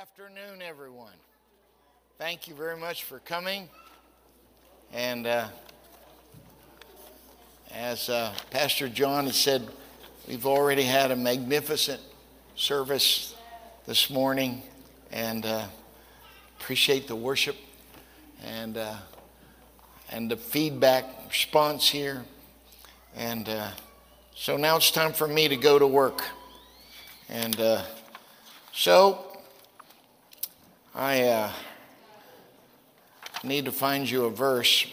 afternoon, everyone. Thank you very much for coming. And uh, as uh, Pastor John has said, we've already had a magnificent service this morning, and uh, appreciate the worship and uh, and the feedback response here. And uh, so now it's time for me to go to work. And uh, so I uh, need to find you a verse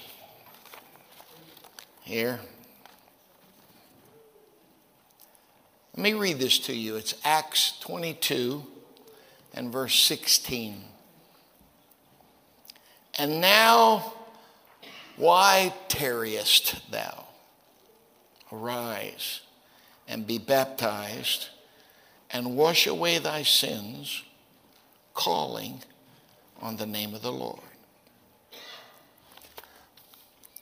here. Let me read this to you. It's Acts 22 and verse 16. And now, why tarriest thou? Arise and be baptized and wash away thy sins, calling on the name of the Lord.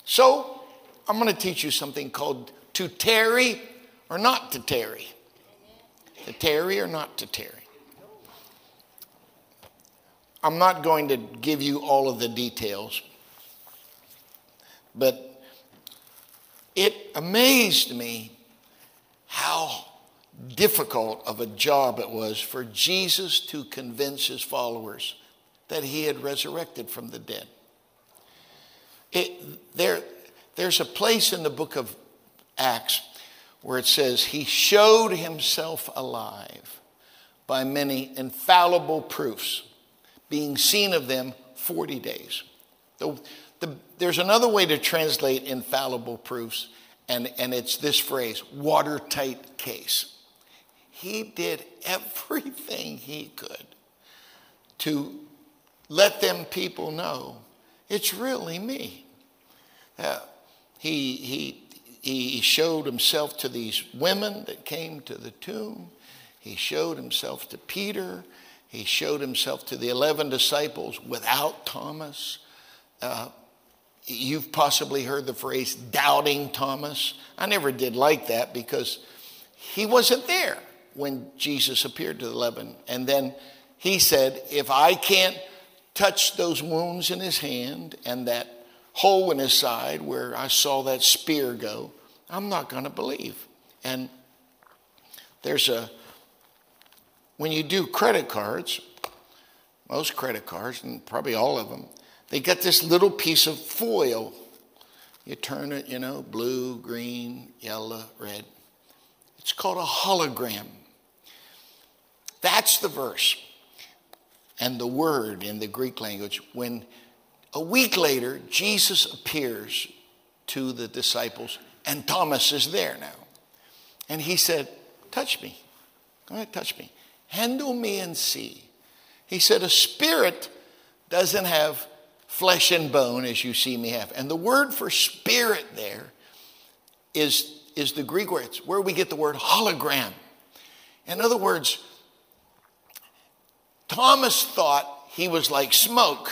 So, I'm going to teach you something called to tarry or not to tarry. To tarry or not to tarry. I'm not going to give you all of the details, but it amazed me how difficult of a job it was for Jesus to convince his followers that he had resurrected from the dead. It, there, there's a place in the book of Acts where it says, He showed himself alive by many infallible proofs, being seen of them 40 days. The, the, there's another way to translate infallible proofs, and, and it's this phrase watertight case. He did everything he could to let them people know it's really me. Uh, he, he, he showed himself to these women that came to the tomb. He showed himself to Peter. He showed himself to the 11 disciples without Thomas. Uh, you've possibly heard the phrase doubting Thomas. I never did like that because he wasn't there when Jesus appeared to the 11. And then he said, If I can't touched those wounds in his hand and that hole in his side where I saw that spear go, I'm not going to believe. And there's a, when you do credit cards, most credit cards, and probably all of them, they got this little piece of foil. You turn it, you know, blue, green, yellow, red. It's called a hologram. That's the verse and the word in the Greek language when a week later Jesus appears to the disciples and Thomas is there now. And he said, Touch me. Go ahead, touch me. Handle me and see. He said, A spirit doesn't have flesh and bone as you see me have. And the word for spirit there is, is the Greek word. It's where we get the word hologram. In other words, Thomas thought he was like smoke.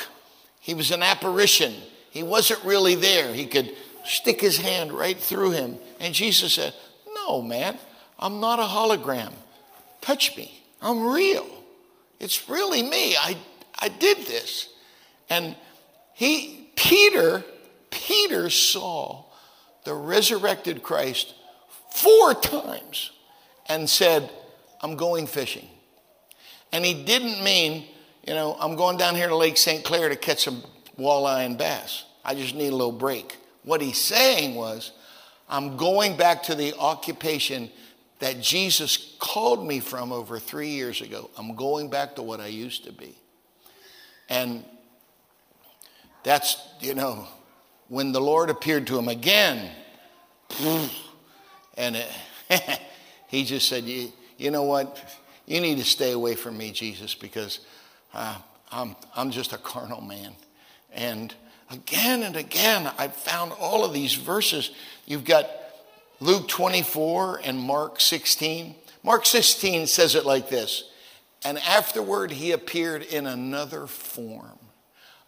He was an apparition. He wasn't really there. He could stick his hand right through him. And Jesus said, No, man, I'm not a hologram. Touch me. I'm real. It's really me. I, I did this. And he, Peter, Peter saw the resurrected Christ four times and said, I'm going fishing. And he didn't mean, you know, I'm going down here to Lake St. Clair to catch some walleye and bass. I just need a little break. What he's saying was, I'm going back to the occupation that Jesus called me from over three years ago. I'm going back to what I used to be. And that's, you know, when the Lord appeared to him again, and it, he just said, you, you know what? You need to stay away from me, Jesus, because uh, I'm, I'm just a carnal man. And again and again, I've found all of these verses. You've got Luke 24 and Mark 16. Mark 16 says it like this And afterward he appeared in another form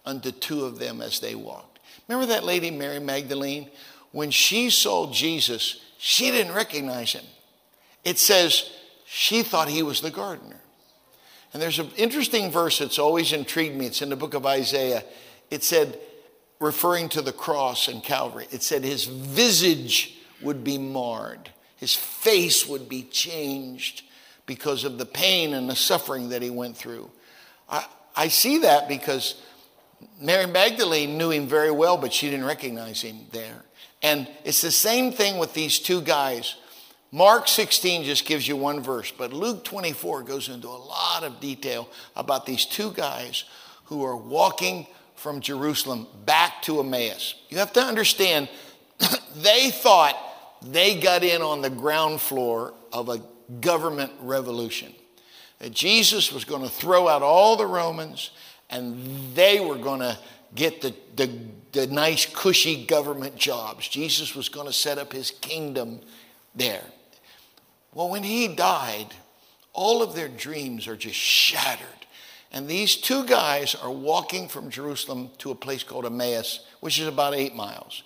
unto two of them as they walked. Remember that lady, Mary Magdalene? When she saw Jesus, she didn't recognize him. It says she thought he was the gardener. And there's an interesting verse that's always intrigued me. It's in the book of Isaiah. It said, referring to the cross and Calvary, it said, His visage would be marred, His face would be changed because of the pain and the suffering that He went through. I, I see that because Mary Magdalene knew Him very well, but she didn't recognize Him there. And it's the same thing with these two guys Mark 16 just gives you one verse, but Luke 24 goes into a lot of detail about these two guys who are walking from Jerusalem back to Emmaus. You have to understand, they thought they got in on the ground floor of a government revolution. That Jesus was going to throw out all the Romans and they were going to get the, the, the nice, cushy government jobs. Jesus was going to set up his kingdom there. Well, when he died, all of their dreams are just shattered. And these two guys are walking from Jerusalem to a place called Emmaus, which is about eight miles.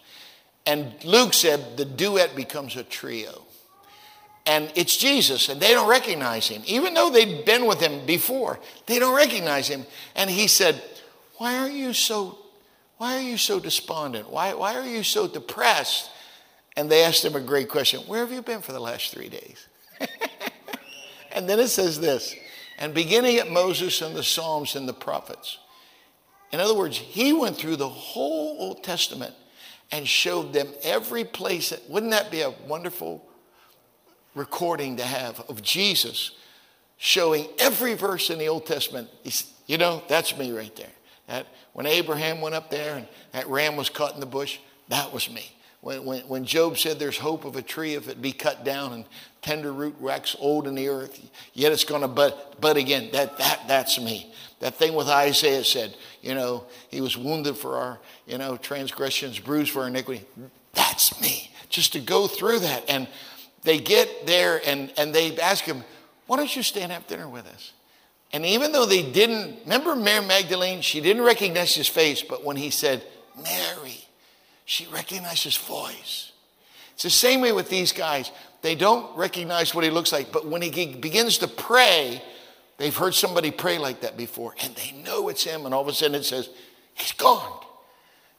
And Luke said the duet becomes a trio. And it's Jesus, and they don't recognize him. Even though they've been with him before, they don't recognize him. And he said, Why are you so, why are you so despondent? Why, why are you so depressed? And they asked him a great question Where have you been for the last three days? and then it says this and beginning at Moses and the Psalms and the prophets. In other words, he went through the whole Old Testament and showed them every place. That, wouldn't that be a wonderful recording to have of Jesus showing every verse in the Old Testament? You know, that's me right there. That, when Abraham went up there and that ram was caught in the bush, that was me. When, when, when Job said there's hope of a tree if it be cut down and tender root wax old in the earth, yet it's going to bud, bud again. That, that, that's me. That thing with Isaiah said, you know, he was wounded for our, you know, transgressions, bruised for our iniquity. That's me. Just to go through that. And they get there and, and they ask him, why don't you stay and have dinner with us? And even though they didn't, remember Mary Magdalene? She didn't recognize his face, but when he said, Mary, she recognized his voice. It's the same way with these guys. They don't recognize what he looks like, but when he begins to pray, they've heard somebody pray like that before, and they know it's him, and all of a sudden it says, He's gone.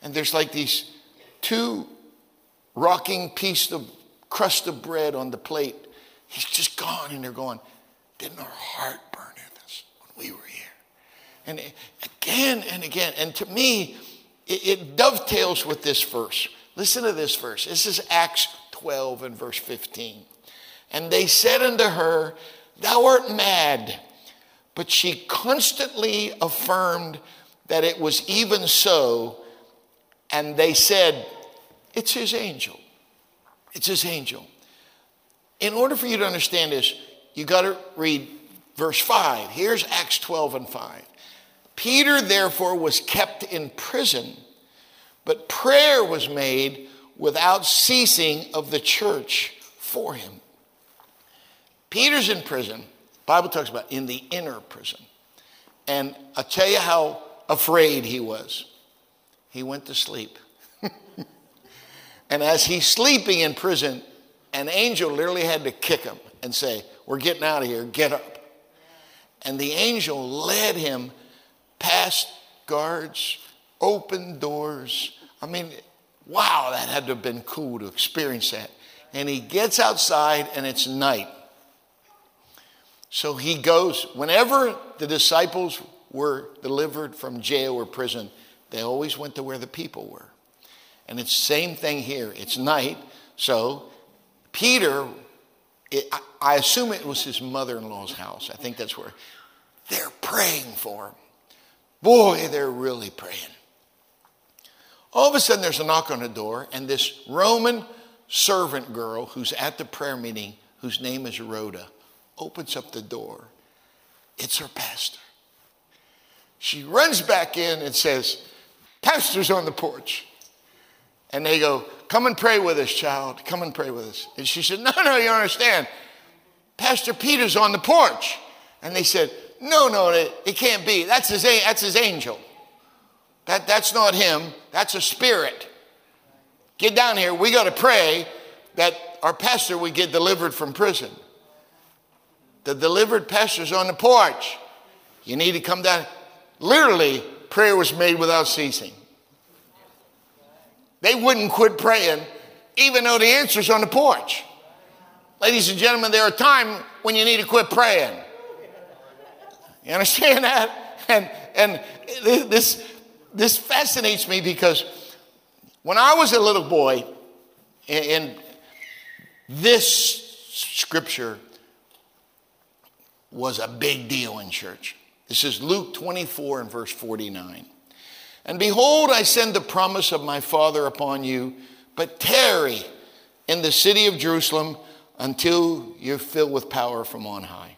And there's like these two rocking piece of crust of bread on the plate. He's just gone, and they're going, Didn't our heart burn in us when we were here? And again and again. And to me, it, it dovetails with this verse. Listen to this verse. This is Acts 12 and verse 15. And they said unto her, Thou art mad. But she constantly affirmed that it was even so. And they said, It's his angel. It's his angel. In order for you to understand this, you got to read verse 5. Here's Acts 12 and 5. Peter, therefore, was kept in prison, but prayer was made without ceasing of the church for him. Peter's in prison. Bible talks about in the inner prison. And I'll tell you how afraid he was. He went to sleep. and as he's sleeping in prison, an angel literally had to kick him and say, We're getting out of here, get up. And the angel led him past guards, open doors. I mean, wow, that had to have been cool to experience that. And he gets outside and it's night. So he goes, whenever the disciples were delivered from jail or prison, they always went to where the people were. And it's the same thing here. It's night. So Peter, it, I assume it was his mother in law's house. I think that's where they're praying for him. Boy, they're really praying. All of a sudden, there's a knock on the door, and this Roman servant girl who's at the prayer meeting, whose name is Rhoda, opens up the door. It's her pastor. She runs back in and says, Pastor's on the porch. And they go, Come and pray with us, child. Come and pray with us. And she said, No, no, you understand. Pastor Peter's on the porch. And they said, no, no, it, it can't be. That's his, that's his angel. That, that's not him. That's a spirit. Get down here. We got to pray that our pastor would get delivered from prison. The delivered pastor's on the porch. You need to come down. Literally, prayer was made without ceasing. They wouldn't quit praying, even though the answer's on the porch. Ladies and gentlemen, there are times when you need to quit praying. You understand that? And, and this, this fascinates me because when I was a little boy, and this scripture was a big deal in church. This is Luke 24 and verse 49. And behold, I send the promise of my Father upon you, but tarry in the city of Jerusalem until you're filled with power from on high.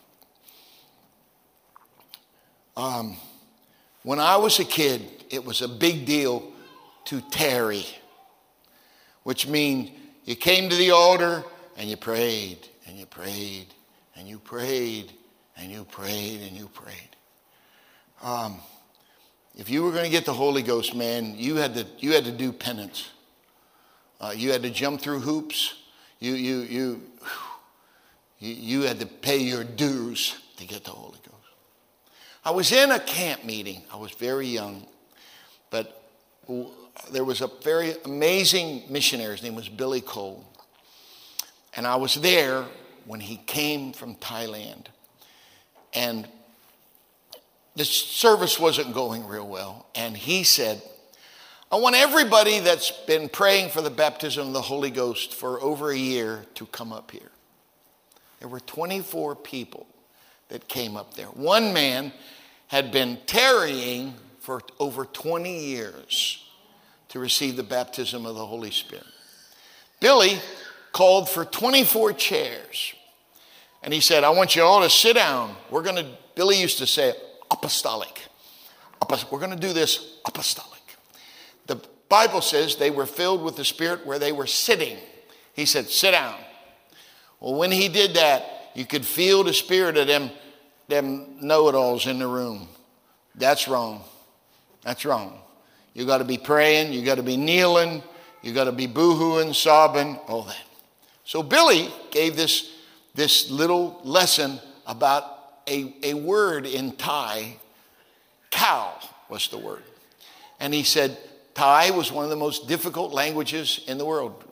Um, when I was a kid, it was a big deal to tarry, which means you came to the altar and you prayed and you prayed and you prayed and you prayed and you prayed. Um, if you were going to get the Holy Ghost, man, you had to, you had to do penance. Uh, you had to jump through hoops. You, you, you, you, you had to pay your dues to get the Holy. I was in a camp meeting. I was very young, but there was a very amazing missionary. His name was Billy Cole. And I was there when he came from Thailand. And the service wasn't going real well. And he said, I want everybody that's been praying for the baptism of the Holy Ghost for over a year to come up here. There were 24 people that came up there. One man had been tarrying for over 20 years to receive the baptism of the Holy Spirit. Billy called for 24 chairs. And he said, I want you all to sit down. We're going to, Billy used to say, apostolic. We're going to do this apostolic. The Bible says they were filled with the Spirit where they were sitting. He said, sit down. Well, when he did that, you could feel the spirit of them, them know it alls in the room. That's wrong. That's wrong. You got to be praying, you got to be kneeling, you got to be boohooing, sobbing, all that. So Billy gave this, this little lesson about a, a word in Thai. Cow was the word. And he said, Thai was one of the most difficult languages in the world.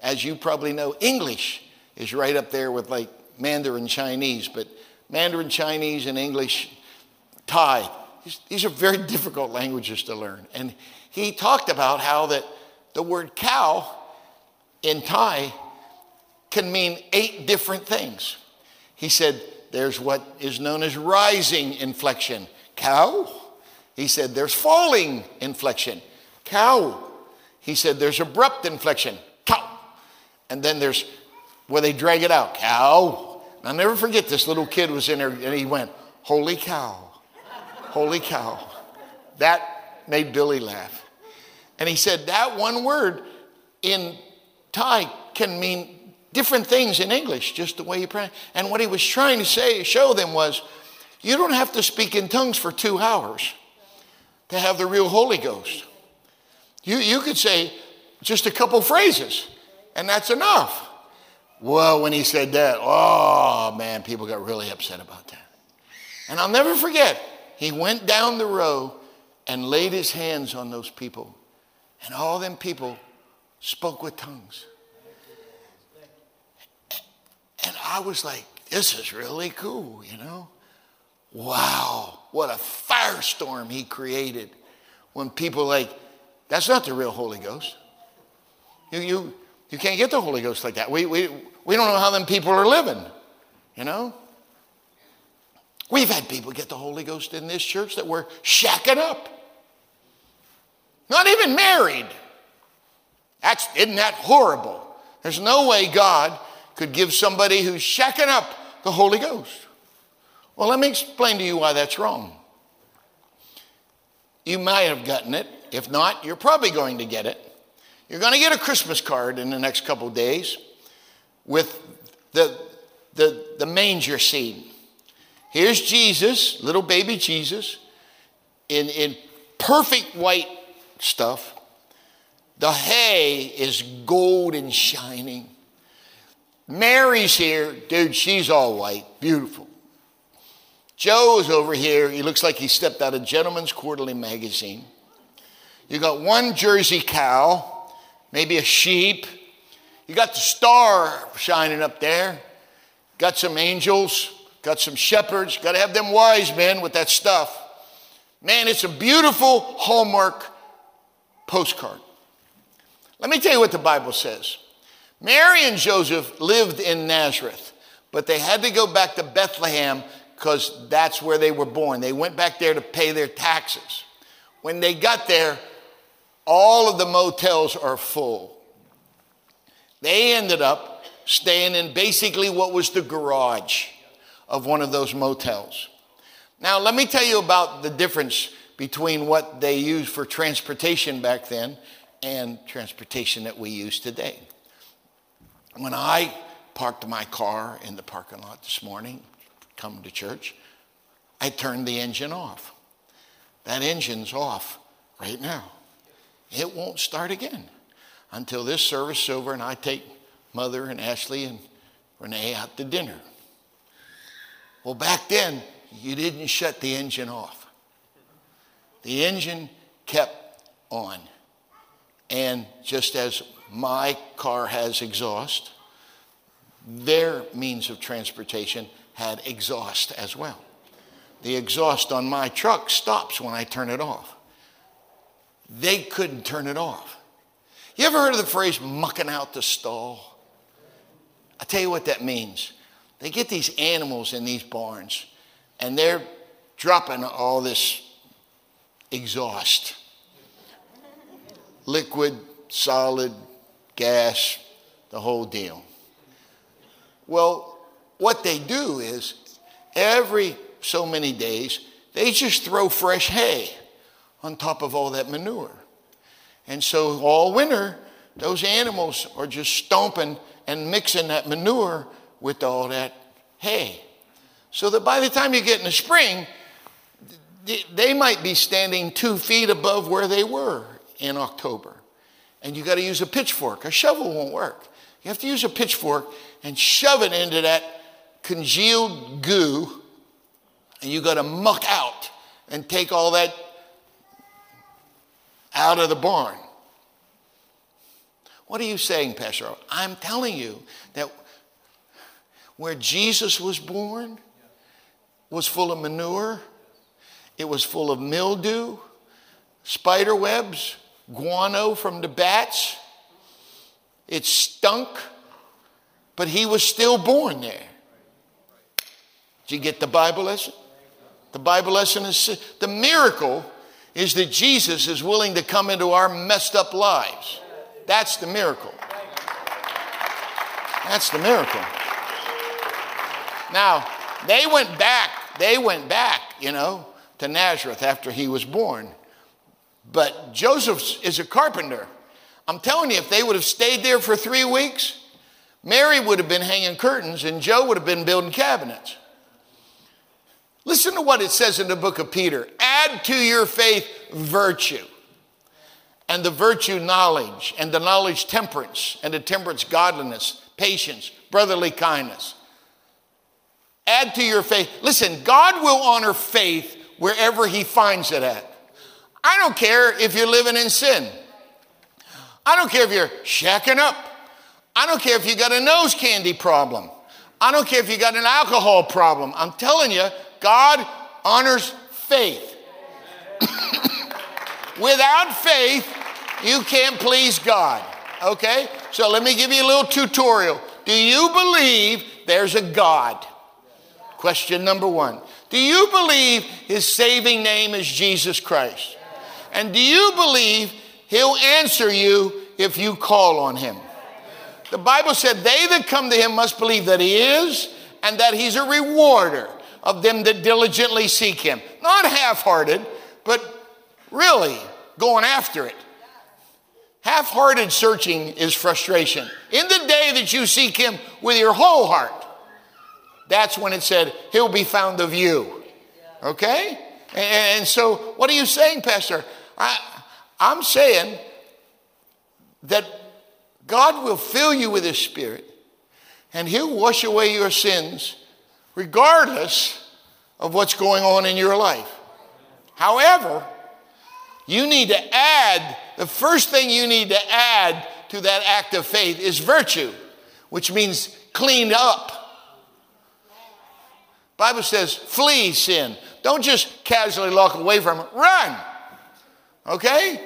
As you probably know, English is right up there with like Mandarin Chinese, but Mandarin Chinese and English, Thai, these are very difficult languages to learn. And he talked about how that the word cow in Thai can mean eight different things. He said there's what is known as rising inflection, cow. He said there's falling inflection, cow. He said there's abrupt inflection, cow. And then there's where they drag it out, cow. I'll never forget this little kid was in there and he went, Holy cow. Holy cow. That made Billy laugh. And he said that one word in Thai can mean different things in English, just the way you pray. And what he was trying to say, show them was, you don't have to speak in tongues for two hours to have the real Holy Ghost. You, you could say just a couple phrases, and that's enough. Well, when he said that, oh man, people got really upset about that. And I'll never forget, he went down the row and laid his hands on those people. And all them people spoke with tongues. And I was like, this is really cool, you know? Wow, what a firestorm he created when people like, that's not the real Holy Ghost. You, you, you can't get the Holy Ghost like that. We, we, we don't know how them people are living, you know? We've had people get the Holy Ghost in this church that were shacking up. Not even married. That's, isn't that horrible? There's no way God could give somebody who's shacking up the Holy Ghost. Well, let me explain to you why that's wrong. You might have gotten it. If not, you're probably going to get it. You're going to get a Christmas card in the next couple days with the, the, the manger scene. Here's Jesus, little baby Jesus, in, in perfect white stuff. The hay is gold and shining. Mary's here. Dude, she's all white. Beautiful. Joe is over here. He looks like he stepped out of Gentleman's Quarterly magazine. You got one Jersey cow, maybe a sheep. You got the star shining up there. Got some angels, got some shepherds. Got to have them wise men with that stuff. Man, it's a beautiful Hallmark postcard. Let me tell you what the Bible says. Mary and Joseph lived in Nazareth, but they had to go back to Bethlehem because that's where they were born. They went back there to pay their taxes. When they got there, all of the motels are full. They ended up staying in basically what was the garage of one of those motels. Now, let me tell you about the difference between what they used for transportation back then and transportation that we use today. When I parked my car in the parking lot this morning, come to church, I turned the engine off. That engine's off right now. It won't start again until this service is over and I take Mother and Ashley and Renee out to dinner. Well, back then, you didn't shut the engine off. The engine kept on. And just as my car has exhaust, their means of transportation had exhaust as well. The exhaust on my truck stops when I turn it off. They couldn't turn it off. You ever heard of the phrase mucking out the stall? I tell you what that means. They get these animals in these barns and they're dropping all this exhaust liquid, solid, gas, the whole deal. Well, what they do is every so many days, they just throw fresh hay on top of all that manure. And so all winter, those animals are just stomping and mixing that manure with all that hay. So that by the time you get in the spring, they might be standing two feet above where they were in October. And you got to use a pitchfork. A shovel won't work. You have to use a pitchfork and shove it into that congealed goo, and you got to muck out and take all that out of the barn. What are you saying, Pastor? I'm telling you that where Jesus was born was full of manure, it was full of mildew, spider webs, guano from the bats. It stunk, but he was still born there. Did you get the Bible lesson? The Bible lesson is the miracle is that Jesus is willing to come into our messed up lives. That's the miracle. That's the miracle. Now, they went back, they went back, you know, to Nazareth after he was born. But Joseph is a carpenter. I'm telling you, if they would have stayed there for three weeks, Mary would have been hanging curtains and Joe would have been building cabinets. Listen to what it says in the book of Peter add to your faith virtue, and the virtue knowledge, and the knowledge temperance, and the temperance godliness, patience, brotherly kindness. Add to your faith. Listen, God will honor faith wherever He finds it at. I don't care if you're living in sin. I don't care if you're shacking up. I don't care if you got a nose candy problem. I don't care if you got an alcohol problem. I'm telling you, God honors faith. Without faith, you can't please God. Okay? So let me give you a little tutorial. Do you believe there's a God? Question number one. Do you believe his saving name is Jesus Christ? And do you believe he'll answer you if you call on him? The Bible said, They that come to him must believe that he is and that he's a rewarder of them that diligently seek him. Not half hearted, but really going after it. Half hearted searching is frustration. In the day that you seek him with your whole heart, that's when it said, He'll be found of you. Okay? And so, what are you saying, Pastor? I, I'm saying that God will fill you with His Spirit and He'll wash away your sins regardless of what's going on in your life. However, you need to add, the first thing you need to add to that act of faith is virtue, which means cleaned up. Bible says, flee sin. Don't just casually walk away from it. Run. Okay?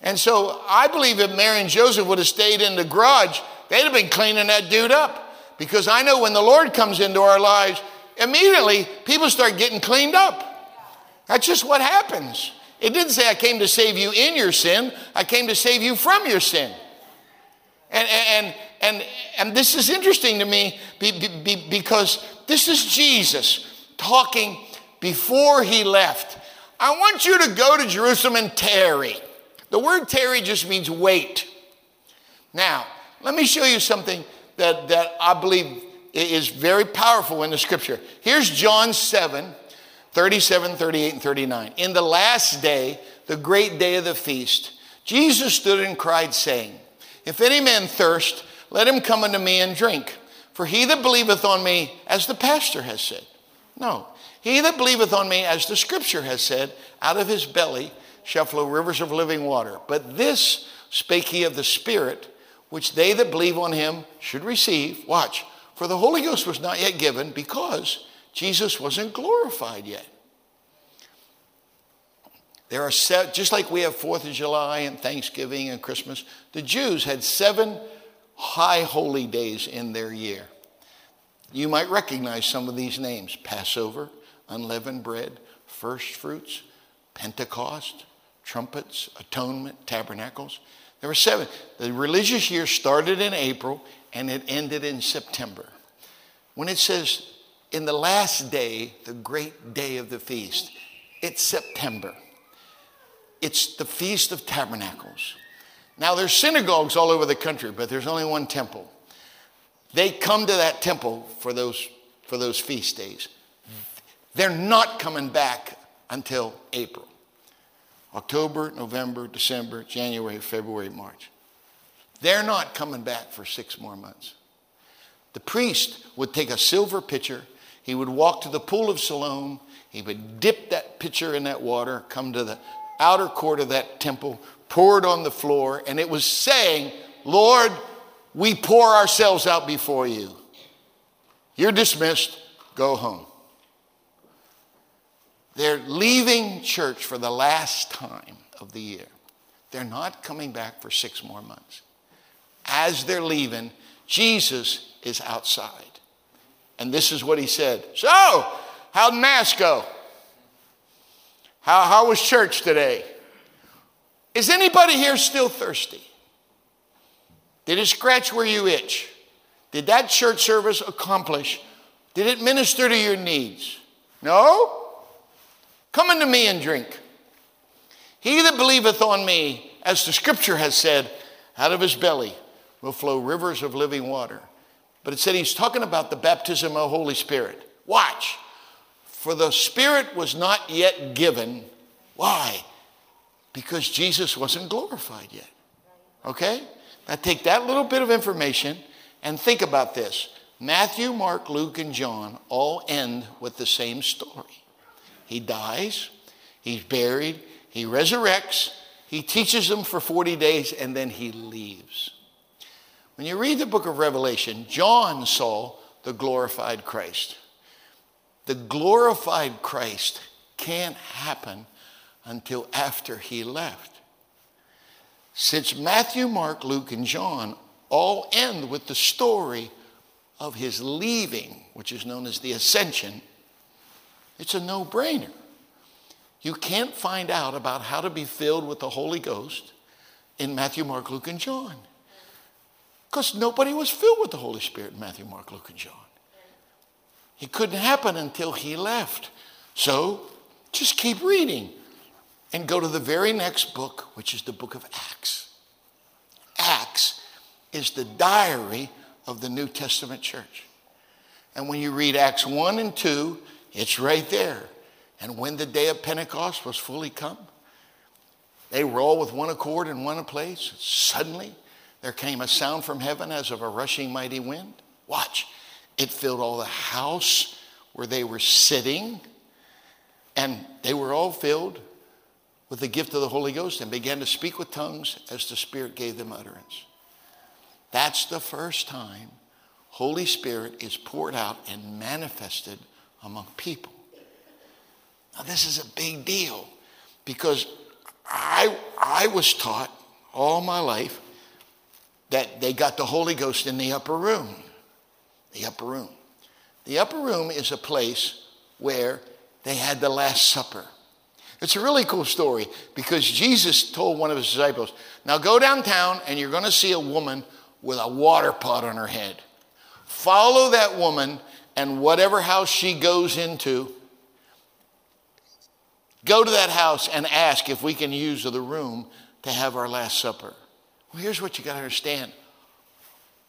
And so I believe if Mary and Joseph would have stayed in the garage, they'd have been cleaning that dude up. Because I know when the Lord comes into our lives, immediately people start getting cleaned up. That's just what happens. It didn't say I came to save you in your sin, I came to save you from your sin. And, and, and, and this is interesting to me because this is Jesus talking before he left. I want you to go to Jerusalem and tarry. The word tarry just means wait. Now, let me show you something that, that I believe is very powerful in the scripture. Here's John 7 37, 38, and 39. In the last day, the great day of the feast, Jesus stood and cried, saying, If any man thirst, let him come unto me and drink. For he that believeth on me, as the pastor has said. No, he that believeth on me, as the scripture has said, out of his belly shall flow rivers of living water. But this spake he of the Spirit, which they that believe on him should receive. Watch, for the Holy Ghost was not yet given because Jesus wasn't glorified yet. There are seven, just like we have Fourth of July and Thanksgiving and Christmas, the Jews had seven high holy days in their year. You might recognize some of these names Passover, unleavened bread, first fruits, Pentecost, trumpets, atonement, tabernacles. There were seven. The religious year started in April and it ended in September. When it says in the last day, the great day of the feast, it's September. It's the Feast of Tabernacles. Now, there's synagogues all over the country, but there's only one temple. They come to that temple for those, for those feast days. They're not coming back until April. October, November, December, January, February, March. They're not coming back for six more months. The priest would take a silver pitcher, he would walk to the pool of Siloam, he would dip that pitcher in that water, come to the outer court of that temple, pour it on the floor, and it was saying, Lord, we pour ourselves out before you. You're dismissed, go home. They're leaving church for the last time of the year. They're not coming back for six more months. As they're leaving, Jesus is outside. And this is what he said So, how'd Mass go? How, how was church today? Is anybody here still thirsty? Did it scratch where you itch? Did that church service accomplish? Did it minister to your needs? No? Come unto me and drink. He that believeth on me, as the scripture has said, out of his belly will flow rivers of living water. But it said he's talking about the baptism of the Holy Spirit. Watch. For the Spirit was not yet given. Why? Because Jesus wasn't glorified yet. Okay? Now take that little bit of information and think about this. Matthew, Mark, Luke, and John all end with the same story. He dies, he's buried, he resurrects, he teaches them for 40 days, and then he leaves. When you read the book of Revelation, John saw the glorified Christ. The glorified Christ can't happen until after he left. Since Matthew, Mark, Luke, and John all end with the story of his leaving, which is known as the ascension, it's a no brainer. You can't find out about how to be filled with the Holy Ghost in Matthew, Mark, Luke, and John. Because nobody was filled with the Holy Spirit in Matthew, Mark, Luke, and John. It couldn't happen until he left. So just keep reading and go to the very next book, which is the book of Acts. Acts is the diary of the New Testament church. And when you read Acts 1 and 2, it's right there. And when the day of Pentecost was fully come, they were all with one accord in one place. Suddenly, there came a sound from heaven as of a rushing mighty wind. Watch. It filled all the house where they were sitting. And they were all filled with the gift of the Holy Ghost and began to speak with tongues as the Spirit gave them utterance. That's the first time Holy Spirit is poured out and manifested among people. Now, this is a big deal because I, I was taught all my life that they got the Holy Ghost in the upper room. The upper room. The upper room is a place where they had the Last Supper. It's a really cool story because Jesus told one of his disciples, Now go downtown and you're going to see a woman with a water pot on her head. Follow that woman, and whatever house she goes into, go to that house and ask if we can use the room to have our Last Supper. Well, here's what you got to understand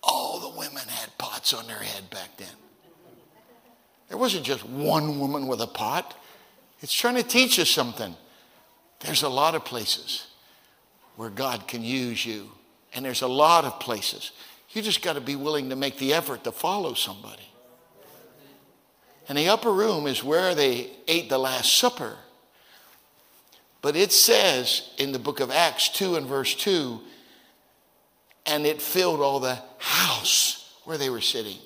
all the women had pots on their head back then. There wasn't just one woman with a pot. It's trying to teach us something. There's a lot of places where God can use you, and there's a lot of places. You just got to be willing to make the effort to follow somebody. And the upper room is where they ate the Last Supper. But it says in the book of Acts 2 and verse 2, and it filled all the house where they were sitting.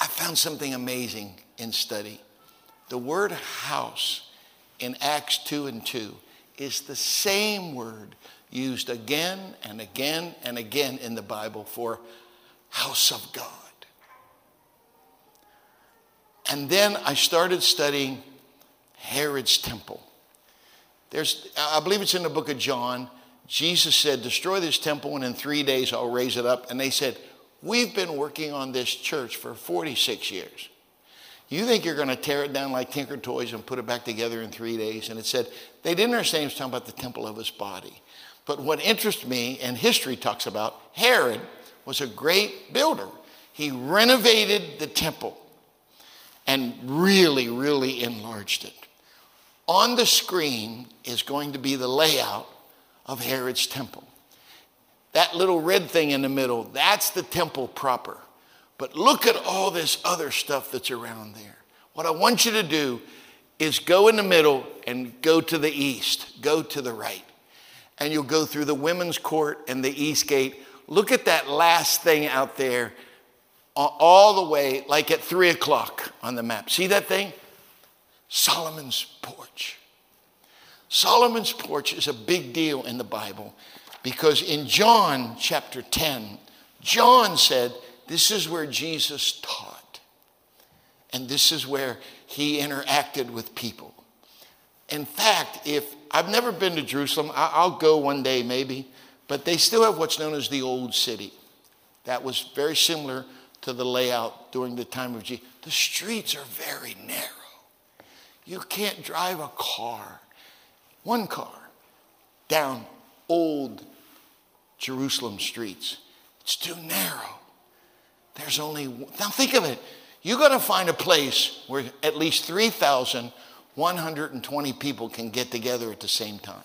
I found something amazing in study. The word house in Acts 2 and 2 is the same word used again and again and again in the Bible for house of God. And then I started studying Herod's temple. There's, I believe it's in the book of John. Jesus said, Destroy this temple, and in three days I'll raise it up. And they said, We've been working on this church for 46 years. You think you're going to tear it down like Tinker Toys and put it back together in three days? And it said, they didn't understand he was talking about the temple of his body. But what interests me, and history talks about, Herod was a great builder. He renovated the temple and really, really enlarged it. On the screen is going to be the layout of Herod's temple. That little red thing in the middle, that's the temple proper. But look at all this other stuff that's around there. What I want you to do is go in the middle and go to the east, go to the right. And you'll go through the women's court and the east gate. Look at that last thing out there, all the way, like at three o'clock on the map. See that thing? Solomon's porch. Solomon's porch is a big deal in the Bible because in John chapter 10, John said, This is where Jesus taught, and this is where he interacted with people. In fact, if I've never been to Jerusalem, I'll go one day maybe, but they still have what's known as the Old City. That was very similar to the layout during the time of Jesus. The streets are very narrow. You can't drive a car, one car, down old Jerusalem streets. It's too narrow. There's only, now think of it. You got to find a place where at least 3,120 people can get together at the same time.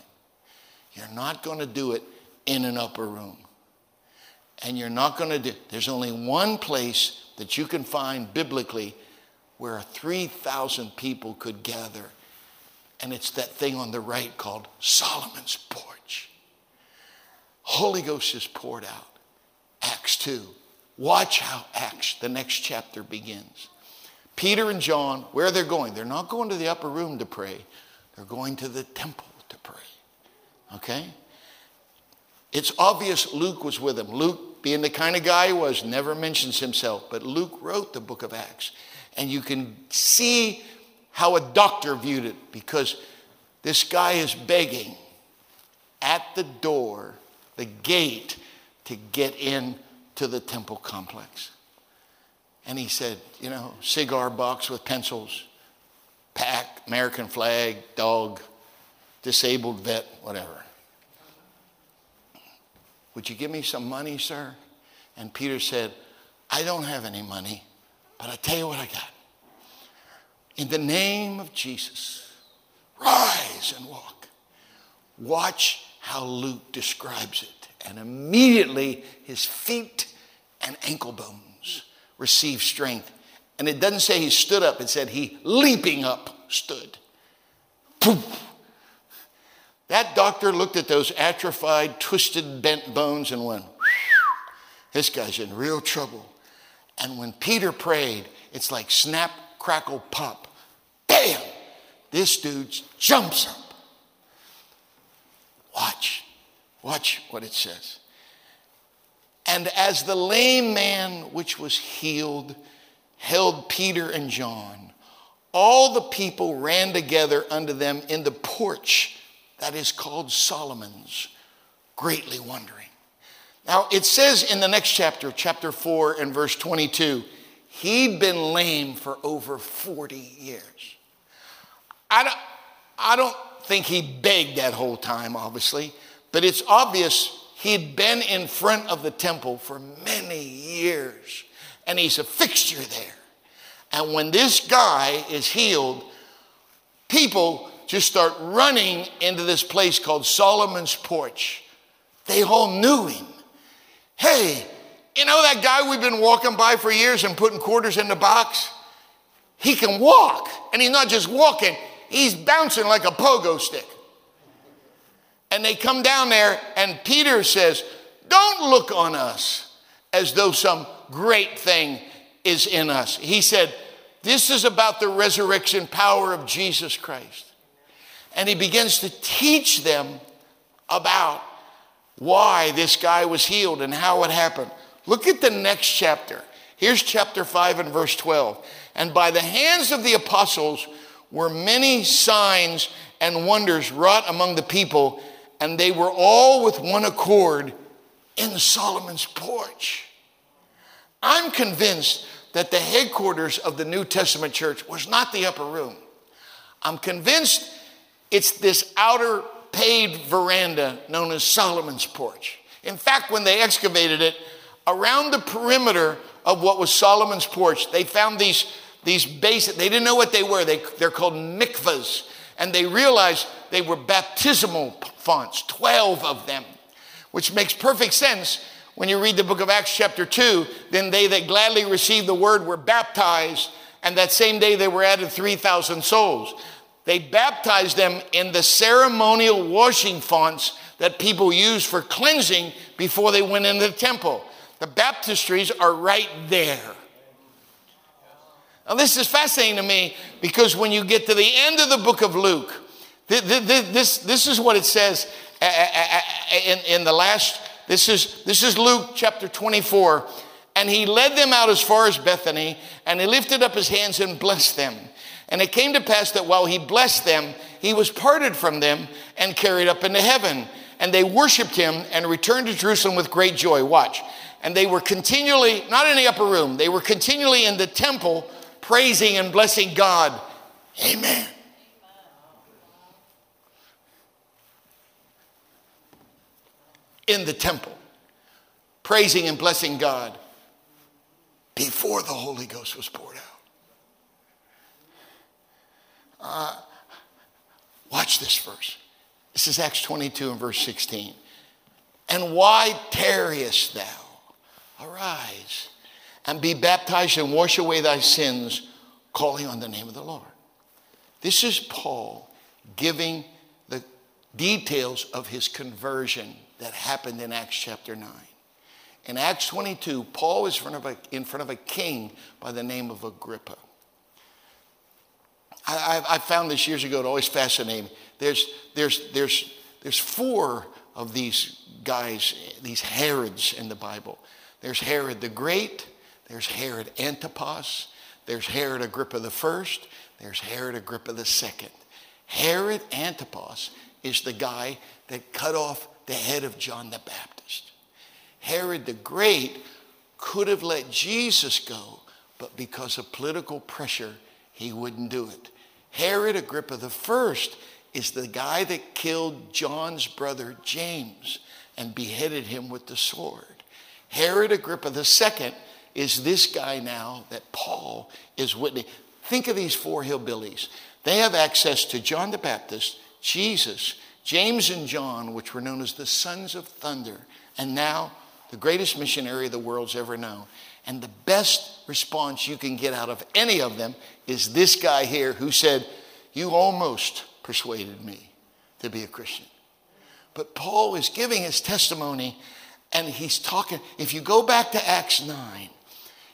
You're not going to do it in an upper room. And you're not going to do, there's only one place that you can find biblically where 3,000 people could gather. And it's that thing on the right called Solomon's porch. Holy Ghost is poured out. Acts 2. Watch how Acts, the next chapter, begins. Peter and John, where they're going, they're not going to the upper room to pray, they're going to the temple to pray. Okay? It's obvious Luke was with them. Luke, being the kind of guy he was, never mentions himself, but Luke wrote the book of Acts. And you can see how a doctor viewed it because this guy is begging at the door the gate to get in to the temple complex. And he said, you know, cigar box with pencils, pack, American flag, dog, disabled vet, whatever. Would you give me some money, sir? And Peter said, I don't have any money, but I tell you what I got. In the name of Jesus, rise and walk. Watch how Luke describes it. And immediately his feet and ankle bones received strength. And it doesn't say he stood up, it said he leaping up stood. Poof. That doctor looked at those atrophied, twisted, bent bones and went, This guy's in real trouble. And when Peter prayed, it's like snap, crackle, pop. Bam! This dude jumps up. Watch. Watch what it says. And as the lame man which was healed held Peter and John, all the people ran together unto them in the porch that is called Solomon's, greatly wondering. Now, it says in the next chapter, chapter 4 and verse 22, he'd been lame for over 40 years. I don't, I don't think he begged that whole time, obviously, but it's obvious he'd been in front of the temple for many years, and he's a fixture there. And when this guy is healed, people just start running into this place called Solomon's Porch. They all knew him. Hey, you know that guy we've been walking by for years and putting quarters in the box? He can walk. And he's not just walking, he's bouncing like a pogo stick. And they come down there, and Peter says, Don't look on us as though some great thing is in us. He said, This is about the resurrection power of Jesus Christ and he begins to teach them about why this guy was healed and how it happened. Look at the next chapter. Here's chapter 5 and verse 12. And by the hands of the apostles were many signs and wonders wrought among the people, and they were all with one accord in Solomon's porch. I'm convinced that the headquarters of the New Testament church was not the upper room. I'm convinced it's this outer paved veranda known as Solomon's porch. In fact, when they excavated it, around the perimeter of what was Solomon's porch, they found these, these basic, they didn't know what they were. They, they're called mikvahs. And they realized they were baptismal fonts, 12 of them, which makes perfect sense when you read the book of Acts, chapter 2. Then they that gladly received the word were baptized, and that same day they were added 3,000 souls. They baptized them in the ceremonial washing fonts that people use for cleansing before they went into the temple. The baptistries are right there. Now, this is fascinating to me because when you get to the end of the book of Luke, this, this is what it says in, in the last, this is, this is Luke chapter 24. And he led them out as far as Bethany, and he lifted up his hands and blessed them. And it came to pass that while he blessed them, he was parted from them and carried up into heaven. And they worshiped him and returned to Jerusalem with great joy. Watch. And they were continually, not in the upper room, they were continually in the temple praising and blessing God. Amen. In the temple, praising and blessing God before the Holy Ghost was poured out. Uh, watch this verse. This is Acts 22 and verse 16. And why tarriest thou? Arise and be baptized and wash away thy sins, calling on the name of the Lord. This is Paul giving the details of his conversion that happened in Acts chapter 9. In Acts 22, Paul is in front of a, front of a king by the name of Agrippa. I, I, found this years ago, it always fascinated me. There's, there's, there's, there's four of these guys, these Herods in the Bible. There's Herod the Great, there's Herod Antipas, there's Herod Agrippa the First, there's Herod Agrippa the Second. Herod Antipas is the guy that cut off the head of John the Baptist. Herod the Great could have let Jesus go, but because of political pressure, he wouldn't do it. Herod Agrippa I is the guy that killed John's brother James and beheaded him with the sword. Herod Agrippa II is this guy now that Paul is witnessing. Think of these four hillbillies. They have access to John the Baptist, Jesus, James and John, which were known as the sons of thunder, and now the greatest missionary the world's ever known. And the best response you can get out of any of them is this guy here who said, You almost persuaded me to be a Christian. But Paul is giving his testimony and he's talking. If you go back to Acts 9,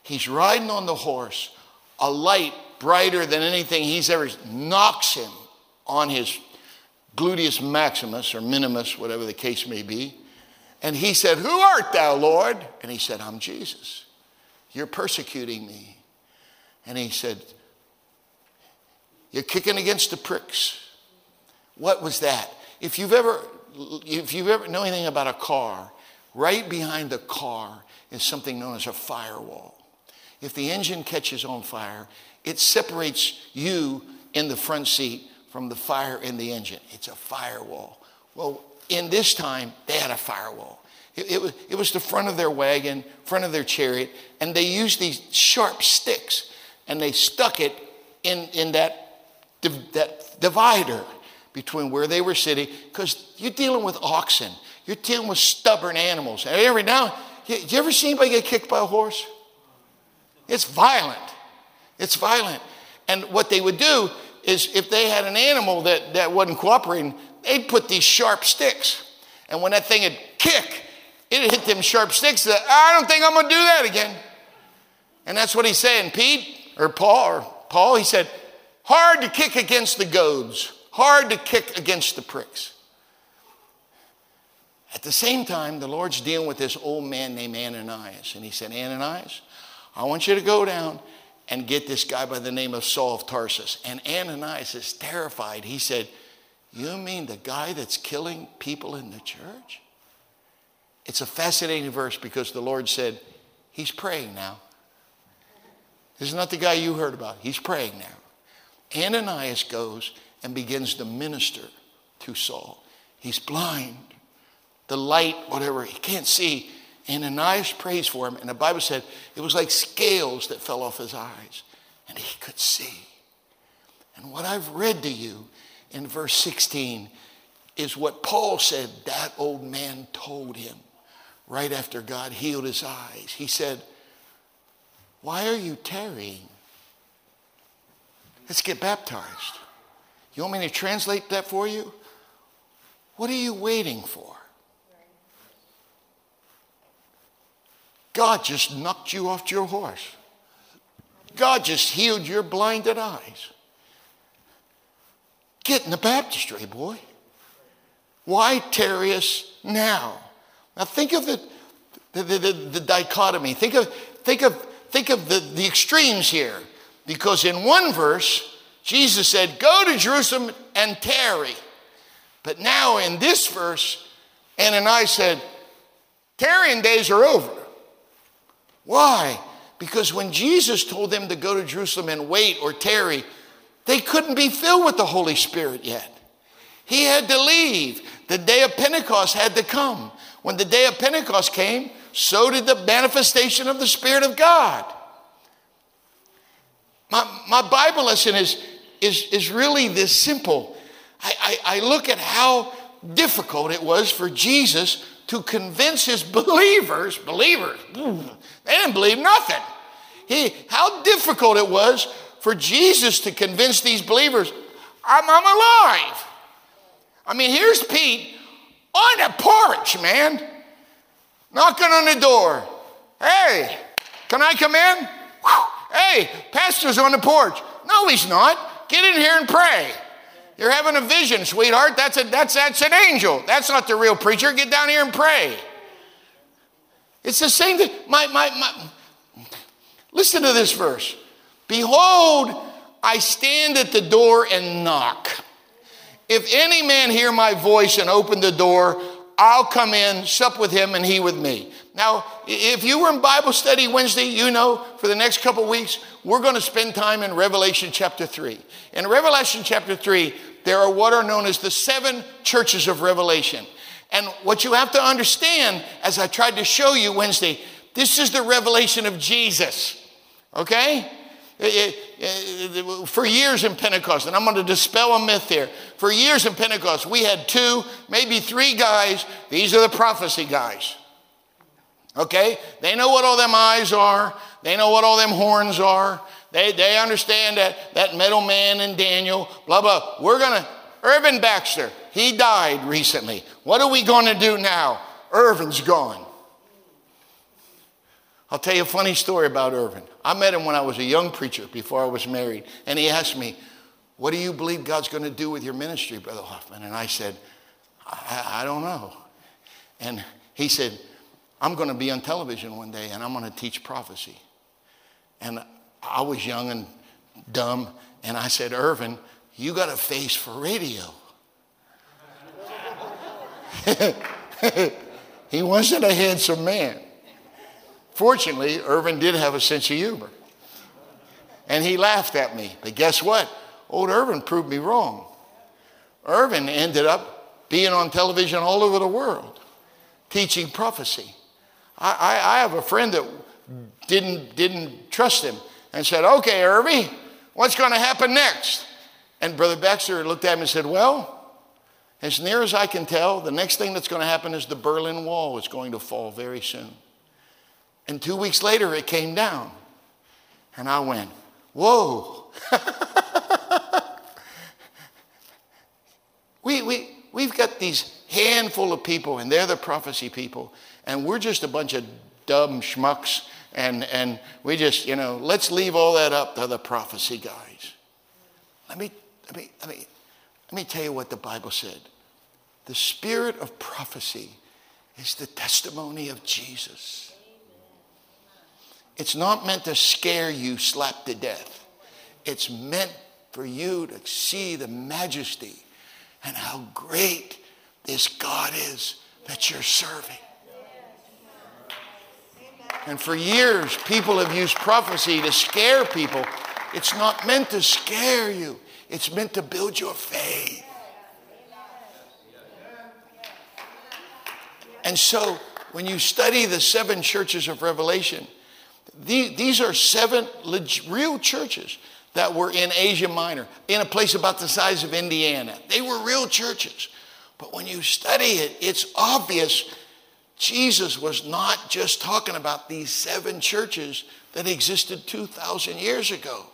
he's riding on the horse. A light brighter than anything he's ever knocks him on his gluteus maximus or minimus, whatever the case may be. And he said, Who art thou, Lord? And he said, I'm Jesus. You're persecuting me. And he said, You're kicking against the pricks. What was that? If you've ever, if you've ever know anything about a car, right behind the car is something known as a firewall. If the engine catches on fire, it separates you in the front seat from the fire in the engine. It's a firewall. Well, in this time, they had a firewall. It, it, was, it was the front of their wagon, front of their chariot, and they used these sharp sticks and they stuck it in, in that, that divider between where they were sitting because you're dealing with oxen, you're dealing with stubborn animals. Every now, you, you ever see anybody get kicked by a horse? It's violent. It's violent. And what they would do is if they had an animal that, that wasn't cooperating, they'd put these sharp sticks. And when that thing would kick, it'd hit them sharp sticks. That, I don't think I'm to do that again. And that's what he's saying. Pete or Paul or Paul, he said, hard to kick against the goads, hard to kick against the pricks. At the same time, the Lord's dealing with this old man named Ananias. And he said, Ananias, I want you to go down and get this guy by the name of Saul of Tarsus. And Ananias is terrified. He said, You mean the guy that's killing people in the church? It's a fascinating verse because the Lord said, He's praying now. This is not the guy you heard about. He's praying now. Ananias goes and begins to minister to Saul. He's blind. The light, whatever, he can't see. Ananias prays for him, and the Bible said it was like scales that fell off his eyes, and he could see. And what I've read to you in verse 16 is what Paul said that old man told him right after God healed his eyes. He said, Why are you tarrying? Let's get baptized. You want me to translate that for you? What are you waiting for? God just knocked you off your horse. God just healed your blinded eyes. Get in the baptistry, boy. Why tarry us now? Now think of the, the, the, the, dichotomy. Think of, think of, think of the, the extremes here. Because in one verse, Jesus said, Go to Jerusalem and tarry. But now in this verse, Ananias said, Tarrying days are over. Why? Because when Jesus told them to go to Jerusalem and wait or tarry, they couldn't be filled with the Holy Spirit yet. He had to leave. The day of Pentecost had to come. When the day of Pentecost came, so did the manifestation of the Spirit of God. My, my Bible lesson is, is, is really this simple. I, I, I look at how difficult it was for Jesus to convince his believers, believers, they didn't believe nothing. He, how difficult it was for Jesus to convince these believers, I'm, I'm alive. I mean, here's Pete on the porch, man, knocking on the door. Hey, can I come in? Hey, pastor's on the porch. No, he's not. Get in here and pray. You're having a vision, sweetheart. That's, a, that's, that's an angel. That's not the real preacher. Get down here and pray. It's the same thing. My, my, my. Listen to this verse. Behold, I stand at the door and knock. If any man hear my voice and open the door, I'll come in, sup with him, and he with me. Now, if you were in Bible study Wednesday, you know for the next couple weeks, we're going to spend time in Revelation chapter 3. In Revelation chapter 3, there are what are known as the seven churches of Revelation. And what you have to understand, as I tried to show you Wednesday, this is the revelation of Jesus. Okay? For years in Pentecost, and I'm going to dispel a myth here. For years in Pentecost, we had two, maybe three guys. These are the prophecy guys. Okay? They know what all them eyes are. They know what all them horns are. They, they understand that, that metal man and Daniel, blah, blah. We're going to, Irvin Baxter, he died recently. What are we going to do now? Irvin's gone. I'll tell you a funny story about Irvin. I met him when I was a young preacher before I was married, and he asked me, What do you believe God's going to do with your ministry, Brother Hoffman? And I said, I, I don't know. And he said, I'm going to be on television one day and I'm going to teach prophecy. And I was young and dumb, and I said, Irvin, you got a face for radio. he wasn't a handsome man. Fortunately, Irvin did have a sense of humor. And he laughed at me. But guess what? Old Irvin proved me wrong. Irvin ended up being on television all over the world, teaching prophecy. I, I, I have a friend that didn't, didn't trust him and said, Okay, Irvin, what's going to happen next? And Brother Baxter looked at him and said, Well, as near as I can tell, the next thing that's going to happen is the Berlin Wall is going to fall very soon. And two weeks later, it came down. And I went, Whoa. we, we, we've got these handful of people, and they're the prophecy people, and we're just a bunch of dumb schmucks, and, and we just, you know, let's leave all that up to the prophecy guys. Let me, let me, let me, let me tell you what the Bible said. The spirit of prophecy is the testimony of Jesus. It's not meant to scare you slap to death. It's meant for you to see the majesty and how great this God is that you're serving. And for years, people have used prophecy to scare people. It's not meant to scare you, it's meant to build your faith. And so, when you study the seven churches of Revelation, these are seven real churches that were in Asia Minor, in a place about the size of Indiana. They were real churches. But when you study it, it's obvious Jesus was not just talking about these seven churches that existed 2,000 years ago.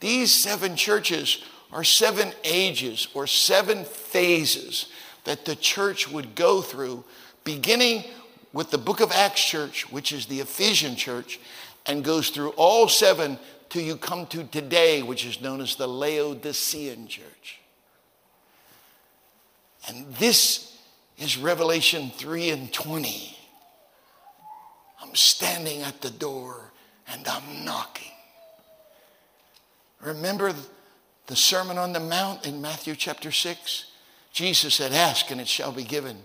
These seven churches are seven ages or seven phases that the church would go through, beginning with the book of Acts church, which is the Ephesian church, and goes through all seven till you come to today, which is known as the Laodicean church. And this is Revelation 3 and 20. I'm standing at the door and I'm knocking. Remember the Sermon on the Mount in Matthew chapter 6? Jesus said, Ask and it shall be given,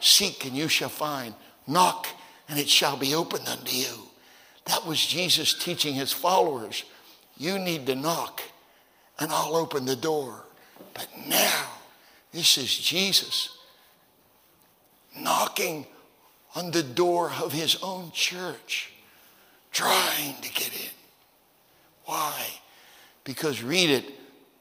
seek and you shall find, knock and it shall be opened unto you. That was Jesus teaching his followers. You need to knock and I'll open the door. But now, this is Jesus knocking on the door of his own church, trying to get in. Why? Because read it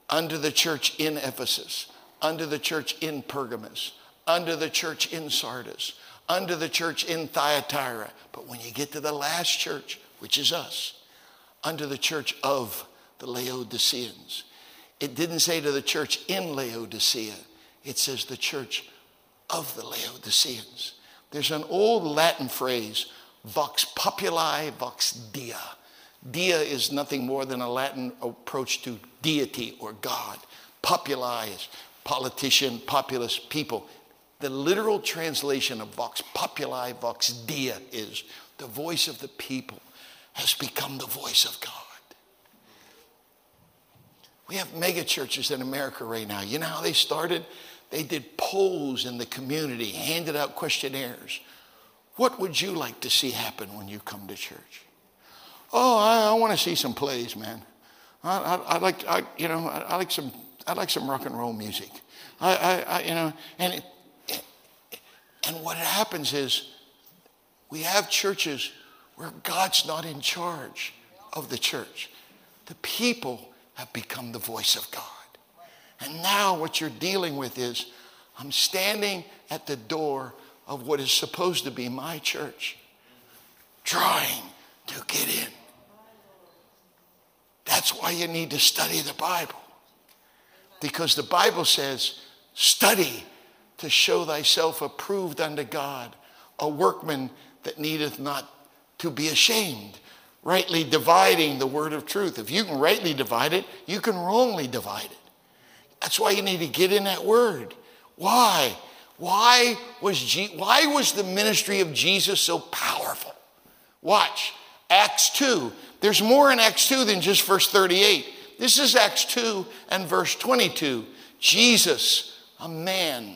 under the church in Ephesus, under the church in Pergamos, under the church in Sardis, under the church in Thyatira. But when you get to the last church, which is us, under the church of the Laodiceans, it didn't say to the church in Laodicea, it says the church of the Laodiceans. There's an old Latin phrase, vox populi, vox dei. Dia is nothing more than a Latin approach to deity or God. Populi is politician, populous, people. The literal translation of vox populi, vox dei is the voice of the people has become the voice of God. We have mega churches in America right now. You know how they started? They did polls in the community, handed out questionnaires. What would you like to see happen when you come to church? Oh, I, I want to see some plays, man. I, I, I like, I, you know, I, like some, I like some rock and roll music. I you know, and it, and what happens is we have churches where God's not in charge of the church. The people have become the voice of God. And now what you're dealing with is I'm standing at the door of what is supposed to be my church, trying to get in. That's why you need to study the Bible. Because the Bible says, study to show thyself approved unto God, a workman that needeth not to be ashamed, rightly dividing the word of truth. If you can rightly divide it, you can wrongly divide it. That's why you need to get in that word. Why? Why was, G- why was the ministry of Jesus so powerful? Watch, Acts 2. There's more in Acts 2 than just verse 38. This is Acts 2 and verse 22. Jesus, a man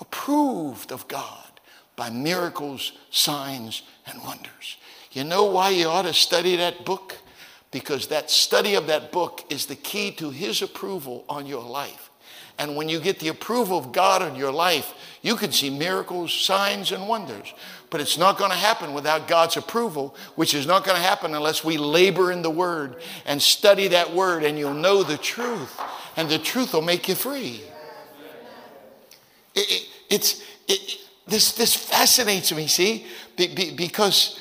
approved of God by miracles, signs, and wonders. You know why you ought to study that book? Because that study of that book is the key to his approval on your life. And when you get the approval of God on your life, you can see miracles, signs, and wonders. But it's not going to happen without God's approval, which is not going to happen unless we labor in the Word and study that Word, and you'll know the truth. And the truth will make you free. It, it, it's, it, this, this fascinates me, see, be, be, because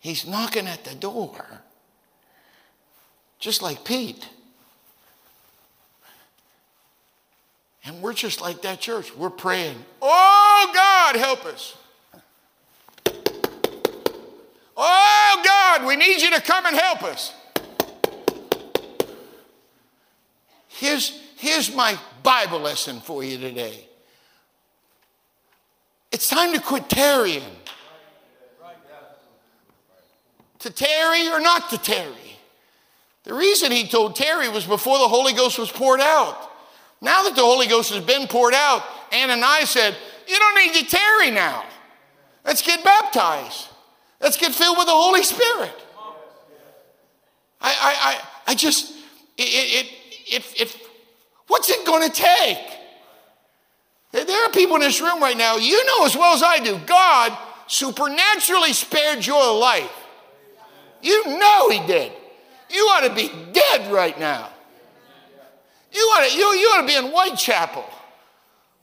he's knocking at the door, just like Pete. And we're just like that church. We're praying, Oh God, help us. Oh God, we need you to come and help us. Here's, here's my Bible lesson for you today. It's time to quit tarrying. To tarry or not to tarry. The reason he told Terry was before the Holy Ghost was poured out. Now that the Holy Ghost has been poured out, Ananias said, You don't need to tarry now. Let's get baptized. Let's get filled with the Holy Spirit. I, I, I, I just, it, it, it, it, what's it going to take? There are people in this room right now, you know as well as I do, God supernaturally spared your life. You know He did. You ought to be dead right now. You ought to, you, you ought to be in Whitechapel.